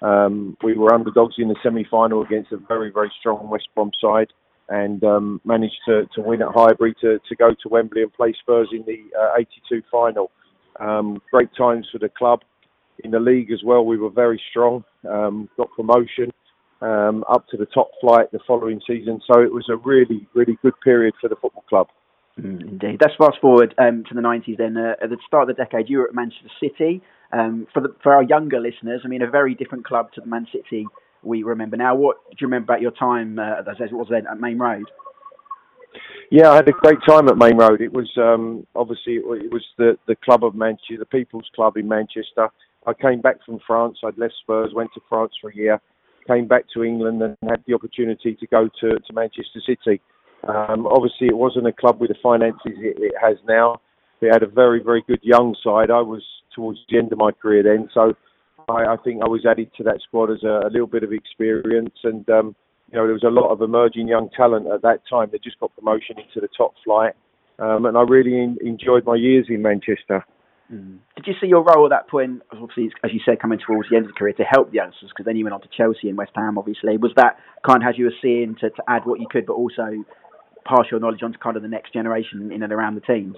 Um, we were underdogs in the semi-final against a very very strong West Brom side, and um, managed to, to win at Highbury to, to go to Wembley and play Spurs in the uh, '82 final. Um, great times for the club. In the league as well, we were very strong. Um, got promotion um, up to the top flight the following season. So it was a really, really good period for the football club. Mm, indeed. Let's fast forward um, to the 90s then. Uh, at the start of the decade, you were at Manchester City. Um, for, the, for our younger listeners, I mean, a very different club to the Man City we remember now. What do you remember about your time, uh, as it was then, at Maine Road? Yeah, I had a great time at Maine Road. It was um, obviously it was the the club of Manchester, the People's Club in Manchester. I came back from France. I'd left Spurs, went to France for a year, came back to England, and had the opportunity to go to to Manchester City. Um, obviously, it wasn't a club with the finances it, it has now. It had a very very good young side. I was towards the end of my career then, so I, I think I was added to that squad as a, a little bit of experience and. Um, you know, there was a lot of emerging young talent at that time that just got promotion into the top flight. Um, and I really in, enjoyed my years in Manchester. Mm. Did you see your role at that point, obviously, as you said, coming towards the end of the career to help the youngsters? Because then you went on to Chelsea and West Ham, obviously. Was that kind of as you were seeing to, to add what you could, but also pass your knowledge on to kind of the next generation in and around the teams?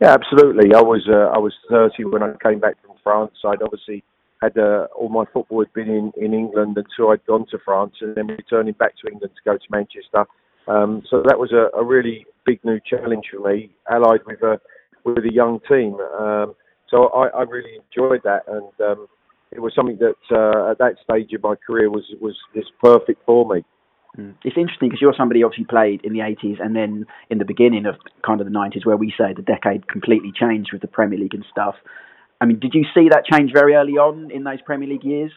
Yeah, absolutely. I was uh, I was 30 when I came back from France. I'd obviously had uh, all my football had been in, in England until I'd gone to France and then returning back to England to go to Manchester. Um, so that was a, a, really big new challenge for me, allied with a with a young team. Um, so I, I, really enjoyed that, and um, it was something that uh, at that stage of my career was was just perfect for me. Mm. It's interesting because you're somebody who obviously played in the 80s and then in the beginning of kind of the 90s, where we say the decade completely changed with the Premier League and stuff. I mean, did you see that change very early on in those Premier League years?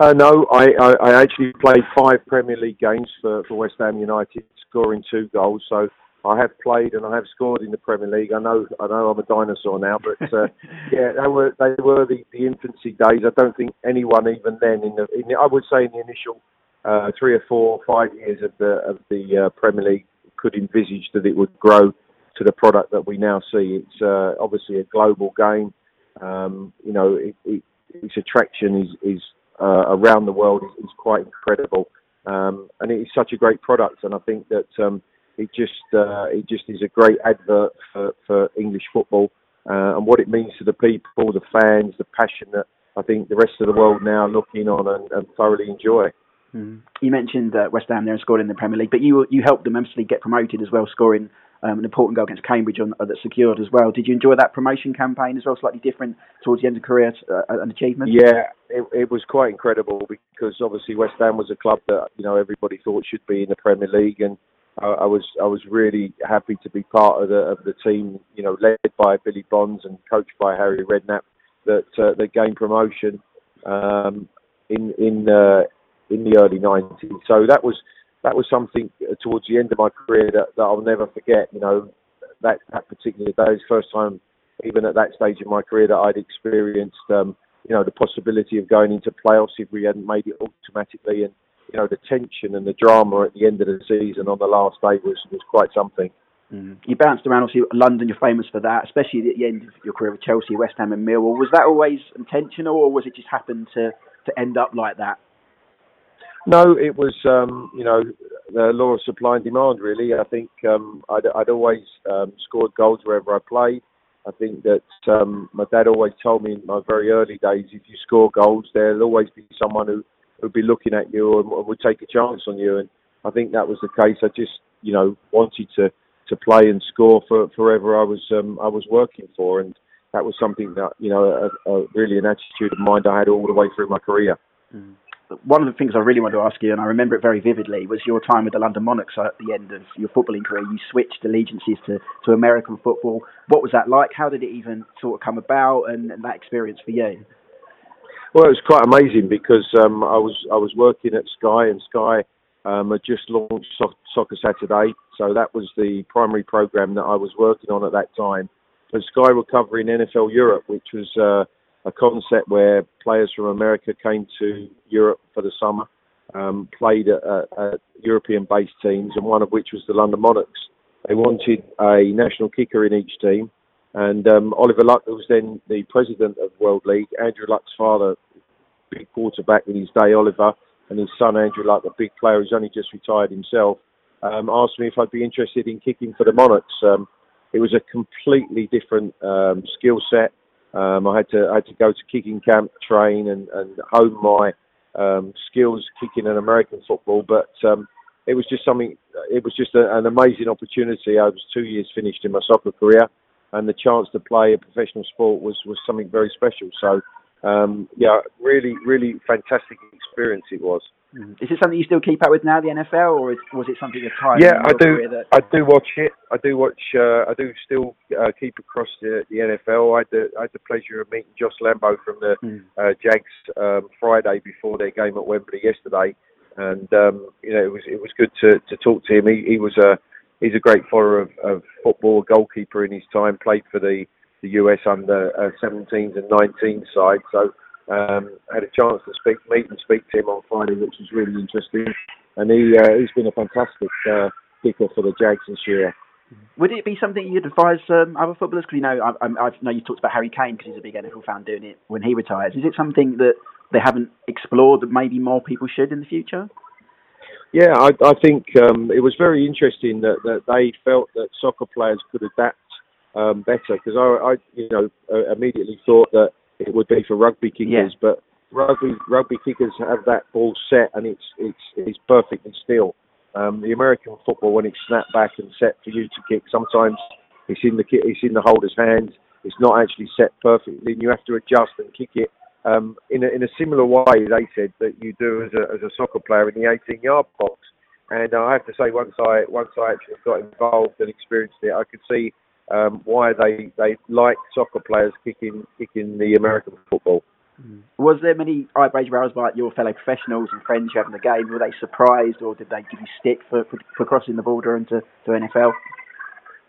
Uh, no, I, I, I, actually played five Premier League games for, for West Ham United, scoring two goals. So I have played and I have scored in the Premier League. I know I know I'm a dinosaur now, but uh, yeah, they were they were the, the infancy days. I don't think anyone even then in the, in the I would say in the initial uh, three or four, five years of the of the uh, Premier League could envisage that it would grow to the product that we now see. It's uh, obviously a global game. Um, you know, it, it, its attraction is, is uh, around the world is, is quite incredible, um, and it is such a great product. And I think that um, it just uh, it just is a great advert for, for English football uh, and what it means to the people, the fans, the passion that I think the rest of the world now look in on and, and thoroughly enjoy. Mm. You mentioned uh, West Ham there and scored in the Premier League, but you you helped them obviously get promoted as well, scoring um, an important goal against Cambridge on, uh, that secured as well. Did you enjoy that promotion campaign as well? Slightly different towards the end of career, uh, an achievement. Yeah, it, it, was quite incredible because obviously West Ham was a club that you know everybody thought should be in the Premier League, and I, I was I was really happy to be part of the of the team, you know, led by Billy Bonds and coached by Harry Redknapp, that uh, that gained promotion um, in in uh, in the early 90s. So that was that was something towards the end of my career that, that I'll never forget. You know, that that particular day, first time, even at that stage of my career, that I'd experienced, um, you know, the possibility of going into playoffs if we hadn't made it automatically, and you know, the tension and the drama at the end of the season on the last day was was quite something. Mm. You bounced around, obviously, London. You're famous for that, especially at the end of your career with Chelsea, West Ham, and Millwall. Was that always intentional, or was it just happened to to end up like that? No, it was um, you know the law of supply and demand. Really, I think um, I'd, I'd always um, scored goals wherever I played. I think that um, my dad always told me in my very early days, if you score goals, there'll always be someone who would be looking at you and, and would take a chance on you. And I think that was the case. I just you know wanted to to play and score for forever I was um, I was working for, and that was something that you know a, a really an attitude of mind I had all the way through my career. Mm. One of the things I really wanted to ask you, and I remember it very vividly, was your time with the London Monarchs at the end of your footballing career. You switched allegiances to, to American football. What was that like? How did it even sort of come about, and, and that experience for you? Well, it was quite amazing because um, I was I was working at Sky, and Sky um, had just launched so- Soccer Saturday, so that was the primary program that I was working on at that time. But Sky were covering NFL Europe, which was uh, a concept where players from America came to Europe for the summer, um, played at, at European-based teams, and one of which was the London Monarchs. They wanted a national kicker in each team, and um, Oliver Luck, who was then the president of World League, Andrew Luck's father, big quarterback in his day, Oliver, and his son Andrew Luck, a big player who's only just retired himself, um, asked me if I'd be interested in kicking for the Monarchs. Um, it was a completely different um, skill set. Um, I had to I had to go to kicking camp, train, and, and hone my um, skills kicking an American football. But um, it was just something. It was just a, an amazing opportunity. I was two years finished in my soccer career, and the chance to play a professional sport was was something very special. So, um, yeah, really, really fantastic experience it was. Is it something you still keep up with now, the NFL, or is, was it something of time? Yeah, I do. That... I do watch it. I do watch. Uh, I do still uh, keep across the, the NFL. I had, the, I had the pleasure of meeting Josh Lambo from the mm. uh, Jags um, Friday before their game at Wembley yesterday, and um, you know it was it was good to, to talk to him. He, he was a he's a great follower of, of football, goalkeeper in his time, played for the the US under 17s uh, and 19s side. So um, I had a chance to speak, meet and speak to him on Friday, which was really interesting. And he uh, he's been a fantastic uh, kicker for the Jags this year. Would it be something you'd advise um, other footballers? Because you know, I, I, I, know you talked about Harry Kane because he's a big NFL fan doing it when he retires. Is it something that they haven't explored that maybe more people should in the future? Yeah, I, I think um, it was very interesting that, that they felt that soccer players could adapt um, better because I, I, you know, uh, immediately thought that it would be for rugby kickers, yeah. but rugby rugby kickers have that ball set and it's it's it's perfectly still. Um, the American football, when it's snapped back and set for you to kick, sometimes it's in the it's in the holder's hands. It's not actually set perfectly, and you have to adjust and kick it um, in a in a similar way. They said that you do as a as a soccer player in the 18 yard box. And I have to say, once I once I actually got involved and experienced it, I could see um, why they, they like soccer players kicking kicking the American football. Mm. Was there many eyebrows raised by your fellow professionals and friends you have in the game? Were they surprised, or did they give you stick for, for, for crossing the border into to NFL?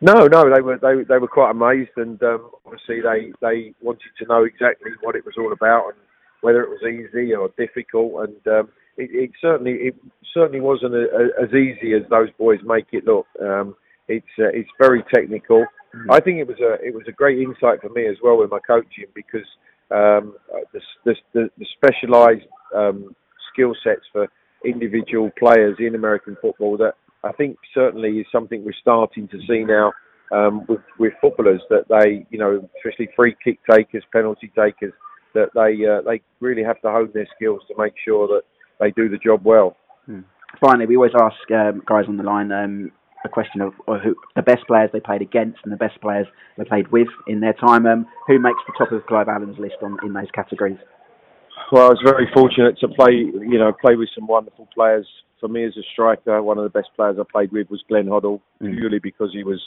No, no, they were they they were quite amazed, and um, obviously they they wanted to know exactly what it was all about and whether it was easy or difficult. And um, it, it, certainly it certainly wasn't a, a, as easy as those boys make it look. Um, it's uh, it's very technical. I think it was a it was a great insight for me as well with my coaching because um, the, the, the, the specialised um, skill sets for individual players in American football that I think certainly is something we're starting to see now um, with, with footballers that they, you know, especially free kick takers, penalty takers, that they uh, they really have to hone their skills to make sure that they do the job well. Hmm. Finally, we always ask um, guys on the line um, a question of, who the best players they played against and the best players they played with in their time. Um, who makes the top of Clive Allen's list on in those categories? Well, I was very fortunate to play, you know, play with some wonderful players. For me as a striker, one of the best players I played with was Glenn Hoddle, mm. purely because he was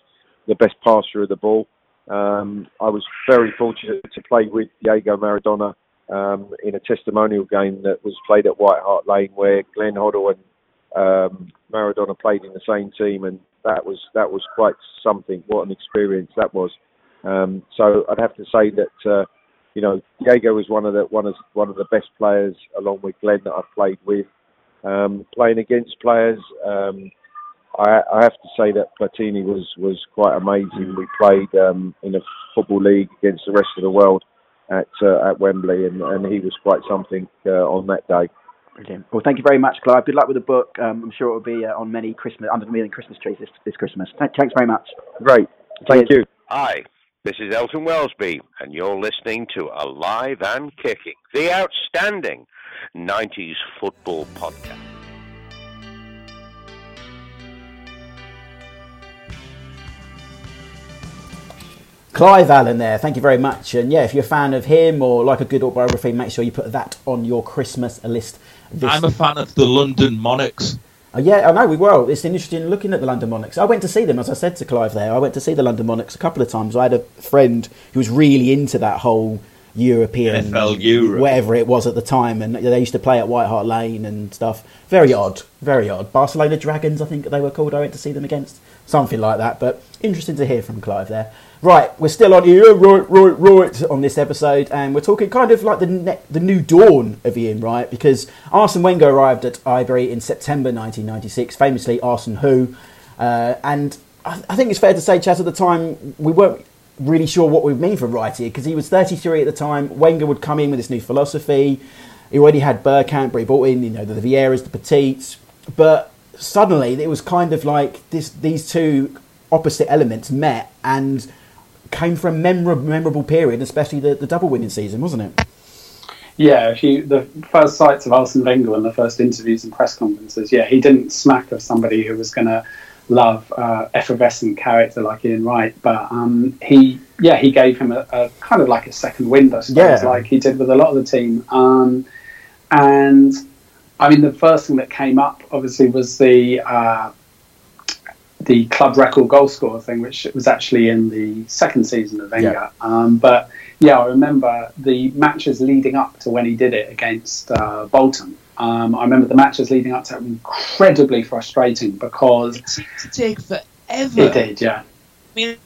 the best passer of the ball. Um, I was very fortunate to play with Diego Maradona um, in a testimonial game that was played at White Hart Lane, where Glenn Hoddle and um, Maradona played in the same team, and that was that was quite something. What an experience that was. Um, so I'd have to say that uh, you know Diego was one of the one of one of the best players, along with Glenn, that I've played with. Um, playing against players, um, I, I, have to say that Platini was was quite amazing. We played um, in a football league against the rest of the world at uh, at Wembley, and, and he was quite something uh, on that day. Brilliant. Well, thank you very much, Clive. Good luck with the book. Um, I'm sure it will be uh, on many Christmas under many Christmas trees this, this Christmas. Thanks very much. Great. Thank Cheers. you. Hi, this is Elton Welsby, and you're listening to Alive and Kicking, the outstanding 90s football podcast. Clive Allen there, thank you very much. And yeah, if you're a fan of him or like a good autobiography, make sure you put that on your Christmas list. I'm a fan of the London Monarchs. Oh, yeah, I know we were. It's interesting looking at the London Monarchs. I went to see them, as I said to Clive there. I went to see the London Monarchs a couple of times. I had a friend who was really into that whole European, NFL whatever it was at the time, and they used to play at White Hart Lane and stuff. Very odd, very odd. Barcelona Dragons, I think they were called. I went to see them against something like that. But interesting to hear from Clive there. Right, we're still on here, right, right, right, on this episode, and we're talking kind of like the ne- the new dawn of Ian Wright because Arsene Wenger arrived at Highbury in September 1996, famously Arsene Who, uh, and I, I think it's fair to say, Chaz, at the time we weren't really sure what we mean for Wright here because he was 33 at the time. Wenger would come in with this new philosophy. He already had Bergkamp, but he brought in, you know, the Vieiras, the Petits, but suddenly it was kind of like this these two opposite elements met and came from a memorable, memorable period, especially the, the double winning season, wasn't it? Yeah, if you the first sights of Arsene Wenger and the first interviews and press conferences, yeah, he didn't smack of somebody who was going to love uh, effervescent character like Ian Wright, but um, he, yeah, he gave him a, a, kind of like a second wind, I suppose, yeah. like he did with a lot of the team. Um, and I mean, the first thing that came up obviously was the uh, the club record goal scorer thing, which was actually in the second season of Wenger. Yeah. Um, but yeah, I remember the matches leading up to when he did it against uh, Bolton. Um, I remember the matches leading up to it were incredibly frustrating because it seemed to take forever. It did, yeah. I mean,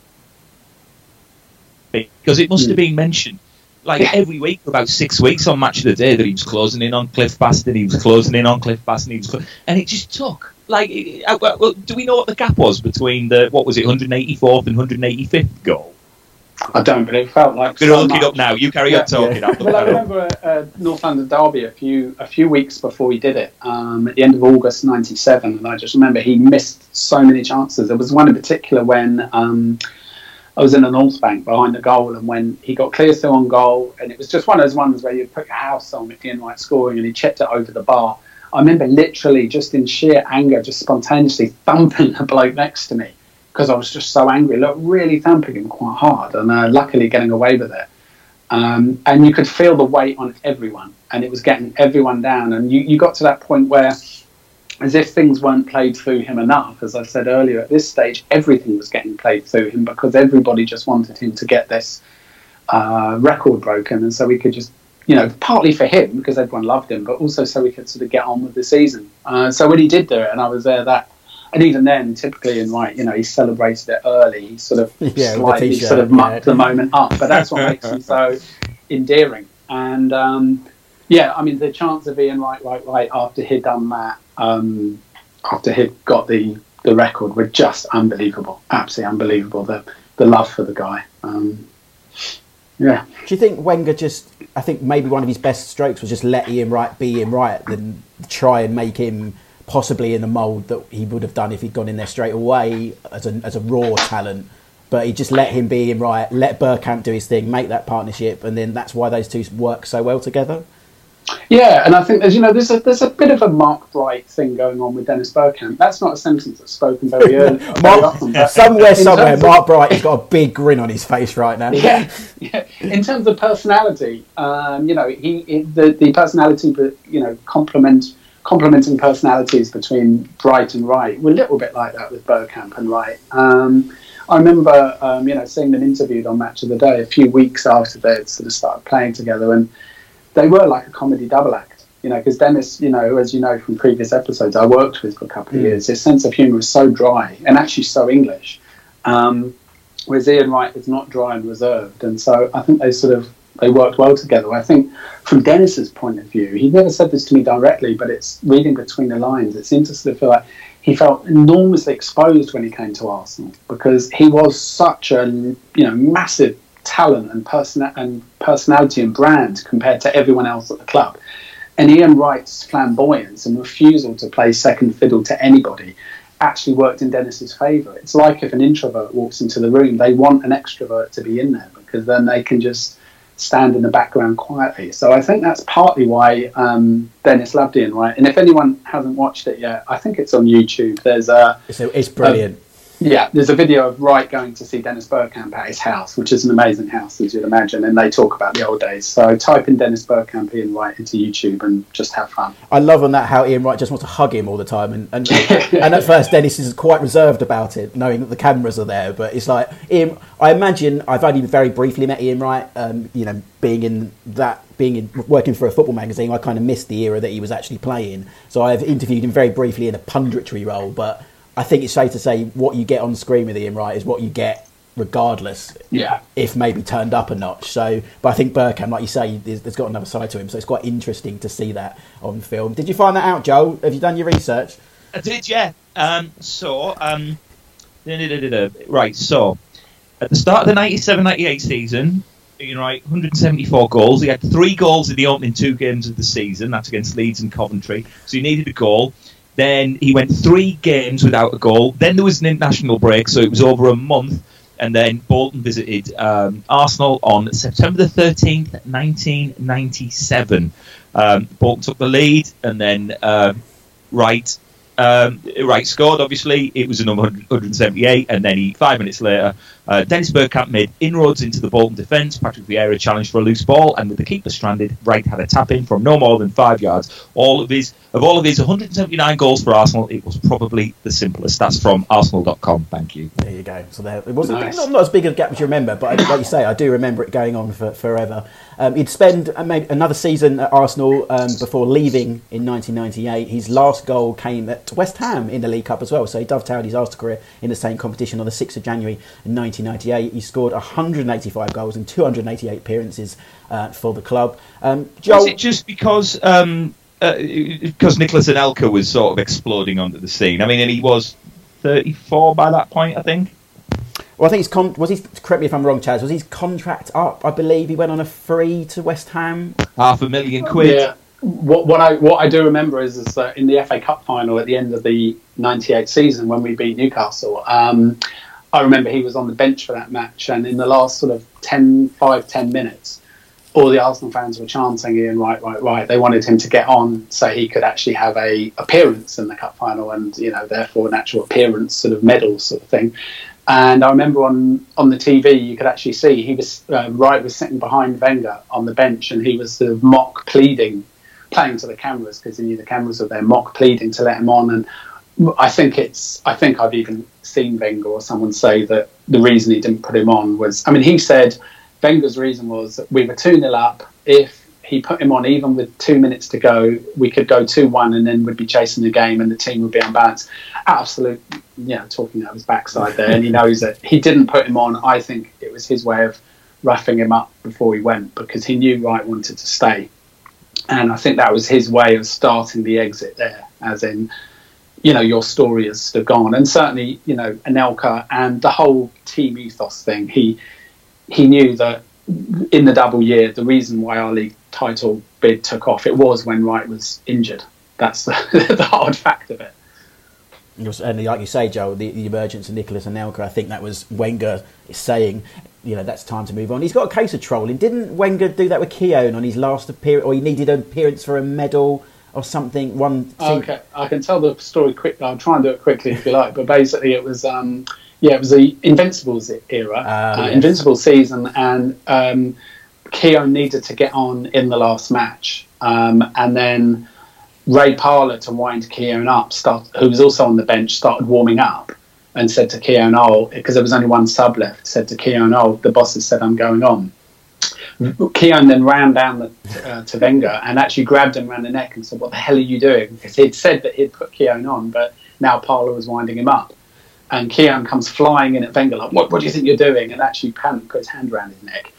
because it must mm. have been mentioned like yeah. every week for about six weeks on Match of the Day that he was closing in on Cliff Bastin, he was closing in on Cliff Bastin, he was, clo- and it just took like, uh, well, do we know what the gap was between the what was it, 184th and 185th goal? I don't, but it felt like. We're look it up now. You carry yeah, on talking. Yeah. well, I remember uh, North London Derby a few a few weeks before he did it, um, at the end of August '97, and I just remember he missed so many chances. There was one in particular when um, I was in the North Bank behind the goal, and when he got clear still on goal, and it was just one of those ones where you put your house on if Ian Wright scoring, and he chipped it over the bar I remember literally just in sheer anger, just spontaneously thumping the bloke next to me because I was just so angry. Look, really thumping him quite hard, and uh, luckily getting away with it. Um, and you could feel the weight on everyone, and it was getting everyone down. And you, you got to that point where, as if things weren't played through him enough, as I said earlier, at this stage, everything was getting played through him because everybody just wanted him to get this uh, record broken, and so we could just you know, partly for him because everyone loved him, but also so we could sort of get on with the season. Uh, so when he did do it, and I was there, that, and even then, typically Ian Wright, you know, he celebrated it early. He sort of yeah, slightly sort of mucked yeah. the moment up, but that's what makes him so endearing. And um, yeah, I mean, the chance of being right, right, right after he'd done that, um, after he'd got the the record, were just unbelievable, absolutely unbelievable. The the love for the guy. Um, yeah. Do you think Wenger just? I think maybe one of his best strokes was just let Ian Wright be Ian Wright, than try and make him possibly in the mould that he would have done if he'd gone in there straight away as a as a raw talent. But he just let him be Ian Wright, let Bergkamp do his thing, make that partnership, and then that's why those two work so well together. Yeah, and I think there's you know there's a there's a bit of a Mark Bright thing going on with Dennis Bergkamp. That's not a sentence that's spoken very early. Mark, often, somewhere, somewhere, Mark Bright has got a big grin on his face right now. Yeah, yeah. In terms of personality, um, you know, he, he, the the personality, but you know, complement complementing personalities between Bright and Wright were a little bit like that with Bergkamp and Wright. Um, I remember, um, you know, seeing them interviewed on Match of the Day a few weeks after they'd sort of started playing together, and they were like a comedy double act. You know, because Dennis, you know, as you know from previous episodes, I worked with for a couple of mm. years. His sense of humour is so dry and actually so English, um, whereas Ian Wright is not dry and reserved. And so I think they sort of they worked well together. I think from Dennis's point of view, he never said this to me directly, but it's reading between the lines. It seems to sort of feel like he felt enormously exposed when he came to Arsenal because he was such a you know massive talent and, person- and personality and brand compared to everyone else at the club. And Ian Wright's flamboyance and refusal to play second fiddle to anybody actually worked in Dennis's favour. It's like if an introvert walks into the room, they want an extrovert to be in there because then they can just stand in the background quietly. So I think that's partly why um, Dennis loved Ian Wright. And if anyone hasn't watched it yet, I think it's on YouTube. There's a it's, it's brilliant. Yeah, there's a video of Wright going to see Dennis Bergkamp at his house, which is an amazing house, as you'd imagine, and they talk about the old days. So type in Dennis Bergkamp Ian Wright into YouTube and just have fun. I love on that how Ian Wright just wants to hug him all the time, and and, and at first Dennis is quite reserved about it, knowing that the cameras are there. But it's like Ian. I imagine I've only very briefly met Ian Wright. Um, you know, being in that being in, working for a football magazine, I kind of missed the era that he was actually playing. So I've interviewed him very briefly in a punditry role, but I think it's safe to say what you get on screen with Ian Wright is what you get regardless. Yeah. If maybe turned up a notch. So, but I think Bergkamp, like you say, there's, there's got another side to him. So it's quite interesting to see that on film. Did you find that out, Joe? Have you done your research? I did, yeah. Um, so, um, right. So, at the start of the 97-98 season, you know, right, 174 goals. He had three goals in the opening two games of the season. That's against Leeds and Coventry. So he needed a goal. Then he went three games without a goal. Then there was an international break, so it was over a month. And then Bolton visited um, Arsenal on September the 13th, 1997. Um, Bolton took the lead, and then uh, Wright um, Wright scored, obviously. It was a number 178, and then he, five minutes later, uh, Dennis Bergkamp made inroads into the Bolton defence. Patrick Vieira challenged for a loose ball, and with the keeper stranded, Wright had a tap in from no more than five yards. All of his of all of these 179 goals for Arsenal, it was probably the simplest. That's from Arsenal.com. Thank you. There you go. So there, it wasn't nice. not, not, as big a gap as you remember, but like you say, I do remember it going on for forever. Um, he'd spend uh, another season at Arsenal um, before leaving in 1998. His last goal came at West Ham in the League Cup as well, so he dovetailed his Arsenal career in the same competition on the 6th of January in 1998. He scored 185 goals and 288 appearances uh, for the club. Um, Joel, Was it just because um, uh, because Nicolas Anelka was sort of exploding onto the scene? I mean, and he was 34 by that point, I think. Well, I think his con- was he. Correct me if I'm wrong, Chaz. Was his contract up? I believe he went on a free to West Ham. Half a million quid. Yeah. What, what I what I do remember is, is that in the FA Cup final at the end of the '98 season when we beat Newcastle, um, I remember he was on the bench for that match, and in the last sort of 10, 5, 10 minutes, all the Arsenal fans were chanting Ian Wright, Wright, Wright. They wanted him to get on so he could actually have a appearance in the cup final, and you know, therefore an actual appearance sort of medal sort of thing. And I remember on, on the TV, you could actually see he was uh, Wright was sitting behind Wenger on the bench, and he was sort of mock pleading, playing to the cameras because he knew the cameras were there, mock pleading to let him on. And I think it's I think I've even seen Wenger or someone say that the reason he didn't put him on was I mean he said Wenger's reason was that we were two 0 up. If he put him on even with two minutes to go, we could go two one and then we'd be chasing the game and the team would be unbalanced. Absolute, yeah, talking out his backside there, and he knows that he didn't put him on. I think it was his way of roughing him up before he went because he knew Wright wanted to stay, and I think that was his way of starting the exit there, as in. You know, your story has gone, and certainly, you know, Anelka and the whole team ethos thing. He he knew that in the double year, the reason why our league title bid took off, it was when Wright was injured. That's the, the hard fact of it. And like you say, Joe, the, the emergence of Nicolas Anelka, I think that was Wenger saying, you know, that's time to move on. He's got a case of trolling. Didn't Wenger do that with Keown on his last appearance, or he needed an appearance for a medal or something? One. Okay, I can tell the story quickly. I'll try and do it quickly if you like. But basically, it was. Um, yeah, it was the Invincibles era, uh, uh, yes. Invincible season, and um, needed to get on in the last match, um, and then Ray Parlour to wind Keown up, start, who was also on the bench, started warming up and said to Keown, "Oh, because there was only one sub left," said to Keown, "Oh, the boss has said I'm going on." Keown then ran down the, uh, to Wenger and actually grabbed him around the neck and said, "What the hell are you doing?" Because he'd said that he'd put Keown on, but now Parlour was winding him up and Keown comes flying in at Wenger like, what, what do you think you're doing? And actually put his hand around his neck.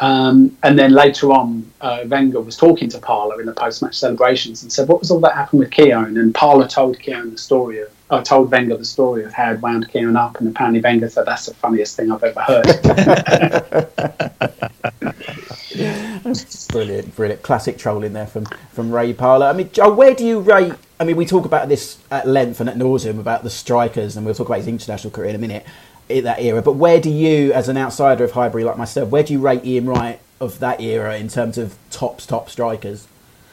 Um, and then later on, uh, Wenger was talking to Parlour in the post-match celebrations and said, "What was all that happened with Keown?" And Parlour told Keown the story of, uh, told Wenger the story of how it wound Keown up, and apparently Wenger said, "That's the funniest thing I've ever heard." brilliant, brilliant, classic trolling there from from Ray Parlour. I mean, where do you rate I mean, we talk about this at length and at nauseum about the strikers, and we'll talk about his international career in a minute, in that era. But where do you, as an outsider of Highbury like myself, where do you rate Ian Wright of that era in terms of tops, top strikers?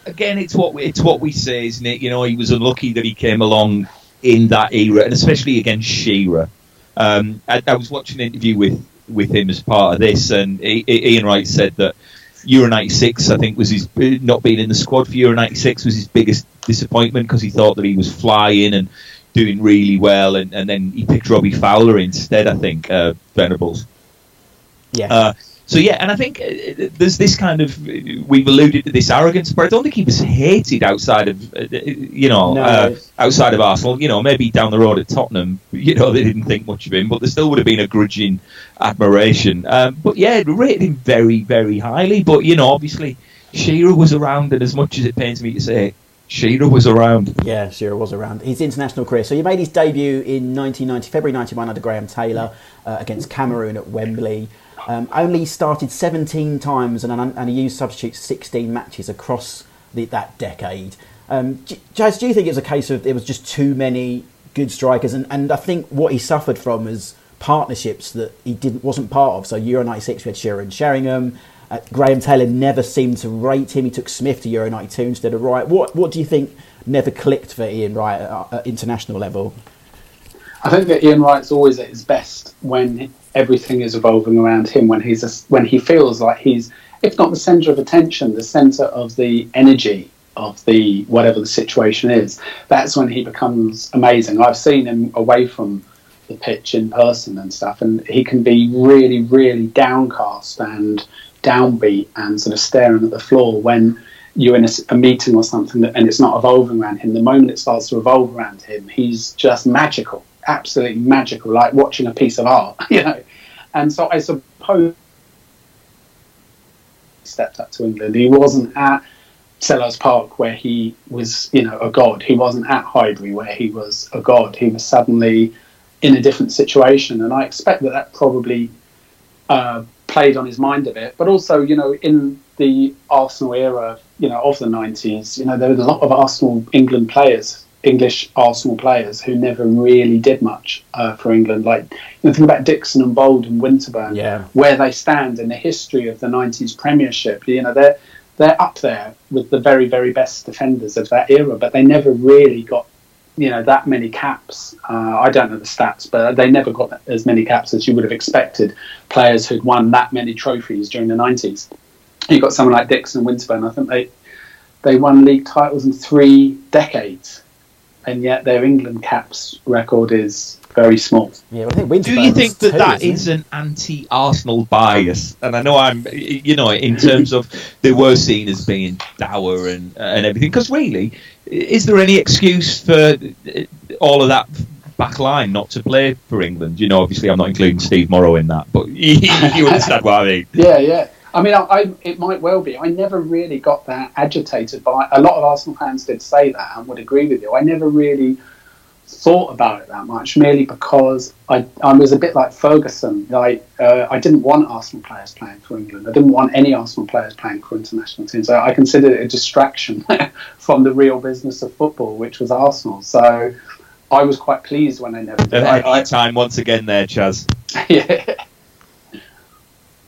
Again, it's what we, it's what we say, isn't it? You know, he was unlucky that he came along in that era, and especially against Shearer. Um, I, I, was watching an interview with, with him as part of this, and Ian Wright said that Euro 96, I think, was his not being in the squad for Euro 96 was his biggest disappointment because he thought that he was flying and doing really well, and, and then he picked Robbie Fowler instead, I think, uh, Venables. Yeah. Uh, so yeah, and I think uh, there's this kind of we've alluded to this arrogance, but I don't think he was hated outside of uh, you know no. uh, outside of Arsenal. You know, maybe down the road at Tottenham, you know, they didn't think much of him, but there still would have been a grudging admiration. Um, but yeah, rated him very very highly. But you know, obviously Shearer was around, and as much as it pains me to say, Shearer was around. Yeah, Shearer was around. His international career. So he made his debut in 1990, February 91 under Graham Taylor uh, against Cameroon at Wembley. Um, only started 17 times and, and he used substitutes 16 matches across the, that decade. Um, Chaz, do you think it's a case of there was just too many good strikers? And, and I think what he suffered from was partnerships that he didn't wasn't part of. So Euro 96 we had Shearer Sheringham. Uh, Graham Taylor never seemed to rate him. He took Smith to Euro 92 instead of Wright. What, what do you think never clicked for Ian Wright at, at international level? I think that Ian Wright's always at his best when everything is revolving around him when he's a, when he feels like he's if not the center of attention the center of the energy of the whatever the situation is. That's when he becomes amazing. I've seen him away from the pitch in person and stuff and he can be really really downcast and downbeat and sort of staring at the floor when you're in a, a meeting or something that, and it's not evolving around him. The moment it starts to revolve around him he's just magical absolutely magical, like watching a piece of art, you know. And so I suppose he stepped up to England. He wasn't at Selhurst Park where he was, you know, a god. He wasn't at Highbury where he was a god. He was suddenly in a different situation, and I expect that that probably uh, played on his mind a bit. But also, you know, in the Arsenal era, you know, of the '90s, you know, there were a lot of Arsenal England players English Arsenal players who never really did much uh, for England. Like you know, think about Dixon and Bould and Winterburn, yeah. where they stand in the history of the '90s Premiership. You know, they're they're up there with the very very best defenders of that era, but they never really got you know that many caps. Uh, I don't know the stats, but they never got as many caps as you would have expected. Players who'd won that many trophies during the '90s. You got someone like Dixon and Winterburn. I think they they won league titles in three decades and yet their England caps record is very small. Yeah, I think Do you think that that is an anti-Arsenal bias? And I know I'm, you know, in terms of they were seen as being dour and and everything. Because really, is there any excuse for uh, all of that back line not to play for England? You know, obviously I'm not including Steve Morrow in that, but you understand what I mean. Yeah, yeah. I mean, I, I, it might well be. I never really got that agitated by a lot of Arsenal fans did say that and would agree with you. I never really thought about it that much, merely because I, I was a bit like Ferguson. Like uh, I didn't want Arsenal players playing for England. I didn't want any Arsenal players playing for international teams. I, I considered it a distraction from the real business of football, which was Arsenal. So I was quite pleased when I never did. I, time once again there, Chaz. yeah.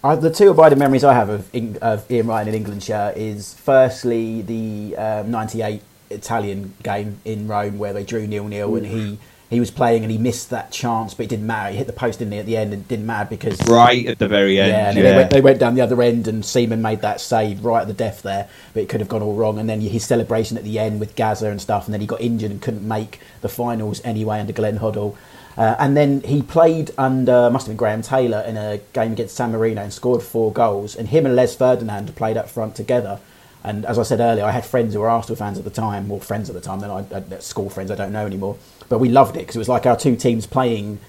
Uh, the two abiding memories I have of, of Ian Wright in England shirt is firstly the um, 98 Italian game in Rome where they drew nil nil and he he was playing and he missed that chance, but it didn't matter. He hit the post in the at the end and it didn't matter because right at the very end. Yeah, yeah. They, went, they, went, down the other end and Seaman made that save right at the death there, but it could have gone all wrong. And then his celebration at the end with Gazza and stuff, and then he got injured and couldn't make the finals anyway under Glenn Hoddle. Uh, and then he played under, must have been Graham Taylor, in a game against San Marino and scored four goals. And him and Les Ferdinand played up front together. And as I said earlier, I had friends who were Arsenal fans at the time, or friends at the time, then I, I, school friends I don't know anymore. But we loved it because it was like our two teams playing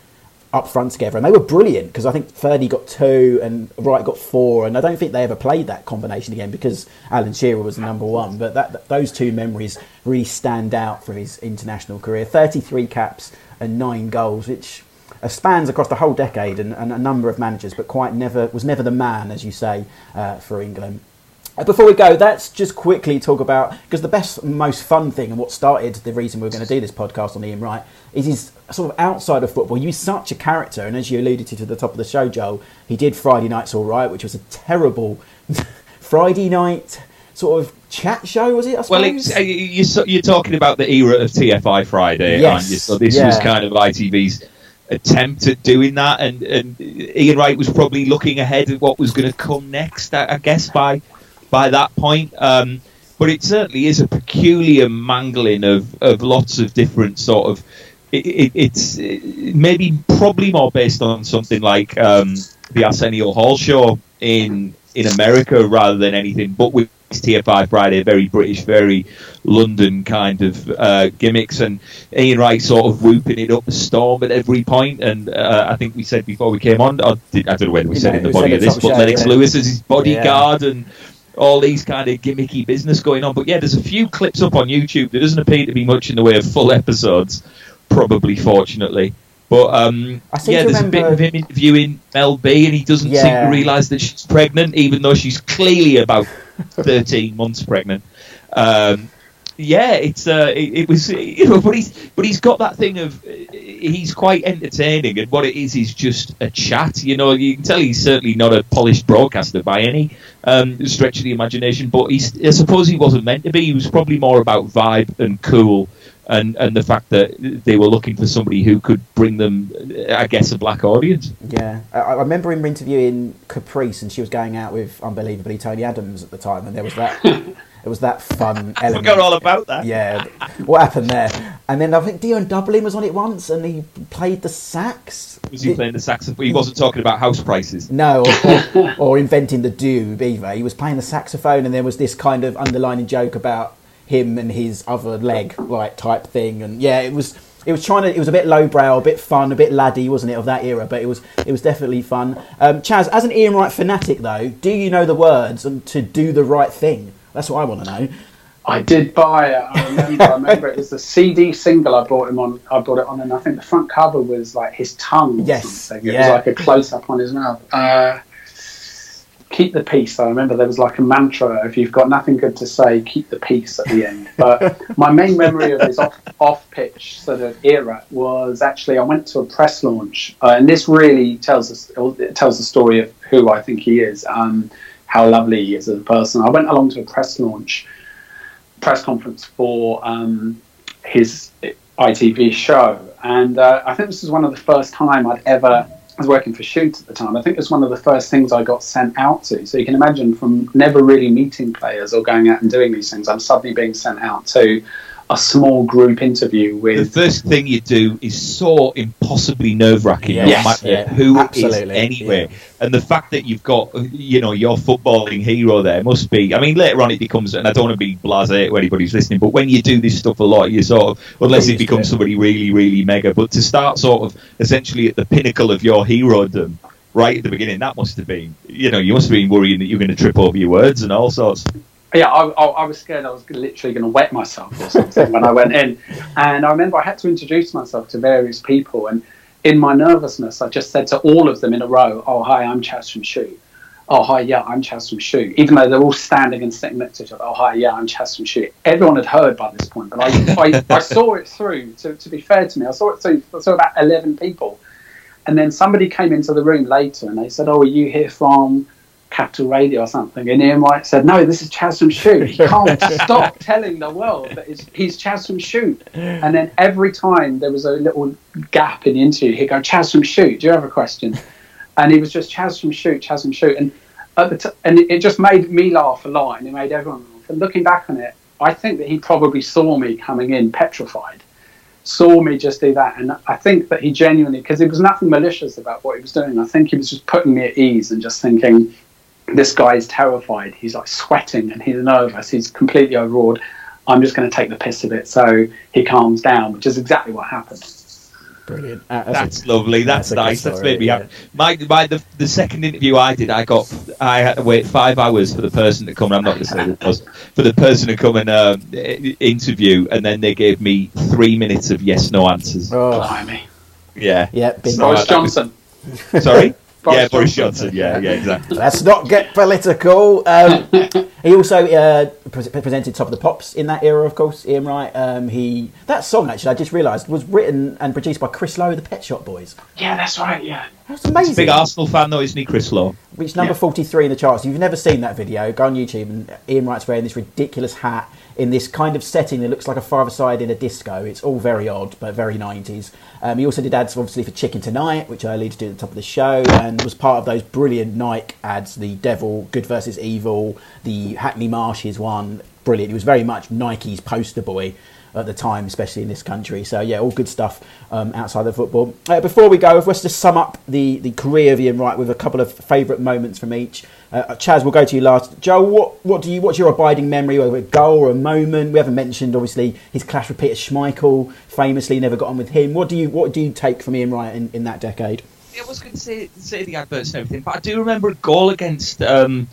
up front together, and they were brilliant because I think Ferdy got two and Wright got four, and I don't think they ever played that combination again because Alan Shearer was the number one. But that, those two memories really stand out for his international career. Thirty-three caps and nine goals, which uh, spans across the whole decade and, and, a number of managers, but quite never was never the man, as you say, uh, for England. Uh, before we go, let's just quickly talk about because the best, most fun thing and what started the reason we are going to do this podcast on Ian Wright is his sort of outside of football. He's such a character, and as you alluded to to the top of the show, Joel, he did Friday Night's All Wright, which was a terrible Friday night sort of chat show, was it? I well, it's, uh, you're, you're talking about the era of TFI Friday, yes. aren't you? So this yeah. was kind of ITV's attempt at doing that, and, and Ian Wright was probably looking ahead at what was going to come next. I, I, guess by by that point. Um, but it certainly is a peculiar mangling of, of lots of different sort of. It, it, it's maybe probably more based on something like um, the Arsenio Hall show in in America rather than anything, but with TFI Friday, very British, very London kind of uh, gimmicks, and Ian Wright sort of whooping it up a storm at every point. And uh, I think we said before we came on, I, did, I don't know whether we you said know, in the body of this, but Lennox Lewis as his bodyguard yeah. and all these kind of gimmicky business going on. But yeah, there's a few clips up on YouTube. There doesn't appear to be much in the way of full episodes, probably, fortunately. But um, yeah, there's remember... a bit of him interviewing Mel B, and he doesn't yeah. seem to realise that she's pregnant, even though she's clearly about 13 months pregnant. Um, yeah, it's uh, it, it, was you know, but he's but he's got that thing of he's quite entertaining, and what it is is just a chat. You know, you can tell he's certainly not a polished broadcaster by any um, stretch of the imagination, but he's I suppose he wasn't meant to be. He was probably more about vibe and cool. And, and the fact that they were looking for somebody who could bring them, I guess, a black audience. Yeah, I, I remember him interviewing Caprice, and she was going out with unbelievably Tony Adams at the time, and there was that It was that fun element. I forgot all about that. Yeah, what happened there? And then I think Dion Dublin was on it once, and he played the sax. Was he playing the saxophone? He wasn't talking about house prices. No, or, or, or inventing the Dube either. He was playing the saxophone, and there was this kind of underlining joke about him and his other leg, like type thing. And yeah, it was it was trying to it was a bit lowbrow, a bit fun, a bit laddie, wasn't it, of that era? But it was it was definitely fun. Um, Chaz, as an Ian Wright fanatic though, do you know the words and to do the right thing? That's what I want to know. I did buy it. I remember. I remember it was the CD single I bought him on. I bought it on, and I think the front cover was like his tongue. yes, something. It yeah. was like a close up on his mouth. Uh, keep the peace. I remember there was like a mantra: if you've got nothing good to say, keep the peace at the end. But my main memory of his off, off pitch sort of era was actually I went to a press launch, uh, and this really tells us it tells the story of who I think he is. Um, how lovely he is as a person. I went along to a press launch, press conference for um, his ITV show, and uh, I think this was one of the first time I'd ever. Was working for Shoot at the time. I think it was one of the first things I got sent out to. So you can imagine from never really meeting players or going out and doing these things, I'm suddenly being sent out to a small group interview with. The first thing you do is so impossibly nerve wracking. Yes, no matter yeah, who absolutely. is anywhere, yeah. and the fact that you've got you know your footballing hero there must be. I mean, later on it becomes, and I don't want to be blasé to anybody's listening, but when you do this stuff a lot, you sort of unless it becomes somebody really really mega, but to start sort of essentially at the pinnacle of your herodom right at the beginning, that must have been, you know, you must have been worrying that you're going to trip over your words and all sorts yeah, I, I, I, was scared I was literally going to wet myself or something when I went in. And I remember I had to introduce myself to various people. And in my nervousness, I just said to all of them in a row, Oh, hi, I'm Chaz from Shoot. Oh, hi, yeah, I'm Chaz from Shoot. Even though they're all standing and sitting next to each other. Oh, hi, yeah, I'm Chaz from Shoot. Everyone had heard by this point, but I, I, I saw it through, to, to be fair to me. I saw it through, I saw about 11 people. And then somebody came into the room later and they said, Oh, are you here from Capital Radio or something, and Ian Wright said, "No, this is Chaz from Shoot. He can't stop telling the world that he's Chaz from Shoot." And then every time there was a little gap in the interview, he'd go, "Chaz from Shoot, do you have a question?" And he was just Chaz from Shoot, Chaz from Shoot, and at the t- and it just made me laugh a lot, and it made everyone laugh. And looking back on it, I think that he probably saw me coming in petrified saw me just do that. And I think that he genuinely, because it was nothing malicious about what he was doing, I think he was just putting me at ease and just thinking, this guy is terrified. He's like sweating and he's nervous. He's completely overawed. I'm just going to take the piss of it. So he calms down, which is exactly what happened. Brilliant. Uh, that's, that's a, lovely. That's, that's nice. Story, that's made me yeah. happy. My, my the, the second interview I did, I got I had to wait five hours for the person to come. I'm not going to say it was for the person to come and uh, interview, and then they gave me three minutes of yes no answers. Oh, blimey. Yeah. Yeah. Boris Johnson. Was, sorry. Boris yeah, Boris Johnson. Yeah, yeah, exactly. Let's not get political. Um, He also uh, pre- presented Top of the Pops in that era, of course. Ian Wright. Um, he that song actually, I just realised, was written and produced by Chris Lowe, the Pet Shop Boys. Yeah, that's right. Yeah, that's amazing. big Arsenal fan though, isn't he, Chris Lowe? Which number yeah. forty three in the charts. If you've never seen that video, go on YouTube and Ian Wright's wearing this ridiculous hat in this kind of setting that looks like a five-a-side in a disco. It's all very odd, but very 90s. Um, he also did ads, obviously, for Chicken Tonight, which I alluded to at the top of the show, and was part of those brilliant Nike ads, the Devil, Good versus Evil, the Hackney Marshes one. Brilliant. He was very much Nike's poster boy at the time, especially in this country. So yeah, all good stuff um, outside of football. Uh, before we go, if we're just to sum up the, the career of Ian Wright with a couple of favourite moments from each. Uh, Chaz, we'll go to you last. Joe, what what do you what's your abiding memory of a goal or a moment? We haven't mentioned obviously his clash with Peter Schmeichel, famously never got on with him. What do you what do you take from Ian Wright in, in that decade? Yeah, I was going to say say the adverts and everything, but I do remember a goal against. Um,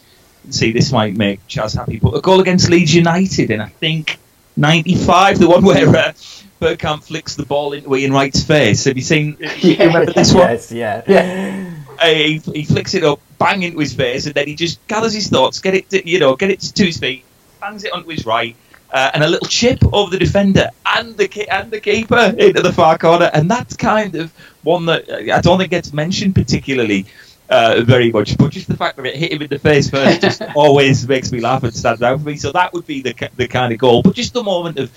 see, this might make Chaz happy, but a goal against Leeds United, and I think 95, the one where uh, Bergkamp flicks the ball into Ian Wright's face. Have you seen? yeah, remember this one? Yes, yeah. yeah. Uh, he, he flicks it up, bang into his face, and then he just gathers his thoughts, get it, to, you know, get it to his feet, bangs it onto his right, uh, and a little chip over the defender and the and the keeper into the far corner, and that's kind of one that uh, I don't think gets mentioned particularly uh, very much. But just the fact that it hit him in the face first just always makes me laugh and stands out for me. So that would be the the kind of goal. But just the moment of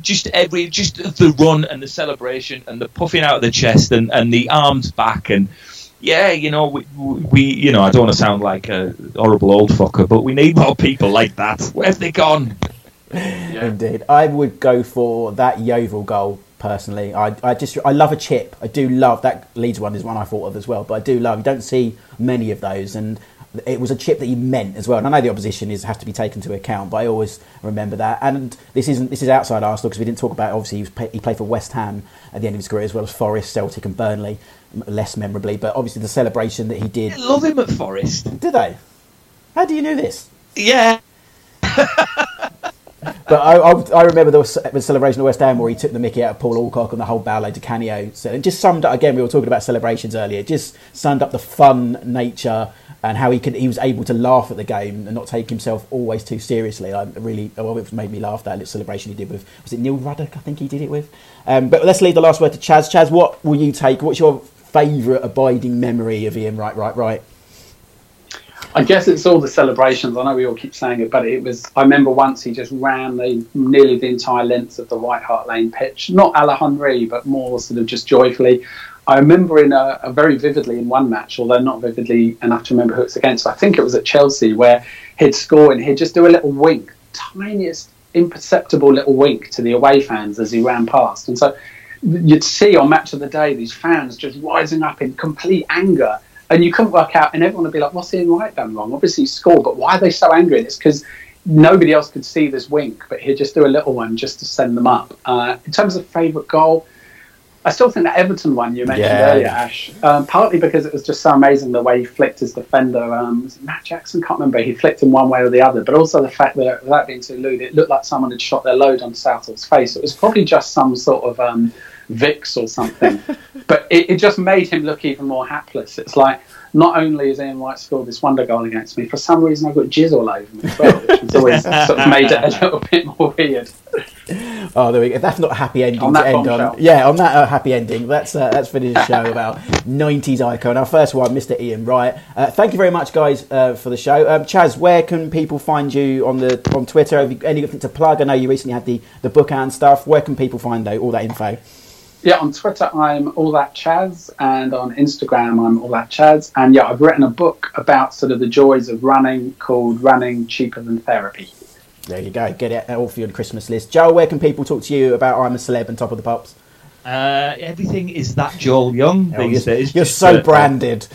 just every just the run and the celebration and the puffing out of the chest and, and the arms back and yeah, you know, we, we, you know, I don't want to sound like a horrible old fucker, but we need more people like that. Where have they gone? Yeah. Indeed, I would go for that Yeovil goal personally. I, I just I love a chip. I do love that Leeds one is one I thought of as well. But I do love. You don't see many of those, and it was a chip that he meant as well. And I know the opposition is have to be taken into account, but I always remember that. And this isn't this is outside Arsenal because we didn't talk about. Obviously, he, was, he played for West Ham at the end of his career as well as Forest, Celtic, and Burnley, less memorably. But obviously, the celebration that he did. I love him at Forest. Did they? How do you know this? Yeah. but I, I, I, remember there was a celebration at West Ham where he took the mickey out of Paul Alcock and the whole ballet Di Canio. So it just summed up, again, we were talking about celebrations earlier, just summed up the fun nature and how he could he was able to laugh at the game and not take himself always too seriously. I really, well, it made me laugh that little celebration he did with, was it Neil Ruddock, I think he did it with? Um, but let's leave the last word to Chaz. Chaz, what will you take? What's your favourite abiding memory of Ian Wright, right, right? I guess it's all the celebrations. I know we all keep saying it, but it was. I remember once he just ran the nearly the entire length of the White Hart Lane pitch, not a la Henry, but more sort of just joyfully. I remember in a, a, very vividly in one match, although not vividly enough to remember who it's against. I think it was at Chelsea where he'd score and he'd just do a little wink, tiniest imperceptible little wink to the away fans as he ran past, and so you'd see on Match of the Day these fans just rising up in complete anger and you couldn't work out, and everyone would be like, "What's Ian Wright done wrong?" Obviously, he scored, but why are they so angry? And it's because nobody else could see this wink, but he'd just do a little one just to send them up. Uh, in terms of favourite goal, I still think that Everton one you mentioned yeah. earlier, Ash, um, partly because it was just so amazing the way he flicked his defender. Um, was Matt Jackson? Can't remember. He flicked him one way or the other, but also the fact that without being too lewd, it looked like someone had shot their load on Southall's face. It was probably just some sort of um, Vicks or something, but it, it just made him look even more hapless. It's like not only has Ian Wright scored this wonder goal against me, for some reason I've got jizz all over me as well, which has always sort of made it a little bit more weird. Oh, there we go. That's not a happy ending on to end on. Yeah, on that uh, happy ending. Let's uh, let's finish the show about '90s icon. Our first one, Mr. Ian Wright. Uh, thank you very much, guys, uh, for the show. Um, Chaz, where can people find you on the on Twitter? Have you anything to plug? I know you recently had the the book and stuff. Where can people find all that info? Yeah, on Twitter I'm all that Chaz, and on Instagram I'm all that Chaz. And yeah, I've written a book about sort of the joys of running called Running Cheaper Than Therapy. There you go. Get it all for your Christmas list. Joel, where can people talk to you about I'm a Celeb and Top of the Pops? Uh, everything is that Joel Young oh, these you're, days. You're so uh, branded.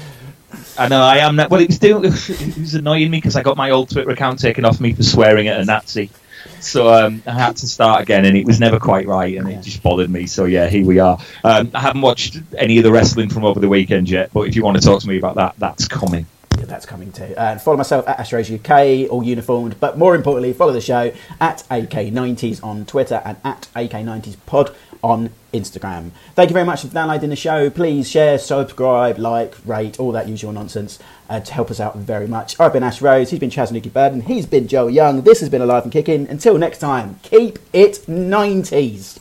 I know I am. Well, it was doing. It was annoying me because I got my old Twitter account taken off me for swearing at a Nazi. So um, I had to start again, and it was never quite right, and it just bothered me. So yeah, here we are. Um, I haven't watched any of the wrestling from over the weekend yet, but if you want to talk to me about that, that's coming. Yeah, that's coming too. And follow myself at Astros UK, all uniformed. But more importantly, follow the show at AK90s on Twitter and at AK90s Pod on Instagram. Thank you very much for downloading the show. Please share, subscribe, like, rate, all that usual nonsense uh, to help us out very much. I've been Ash Rose, he's been Chaz Newkey-Burden, he's been Joe Young, this has been Alive and Kicking. Until next time, keep it 90s.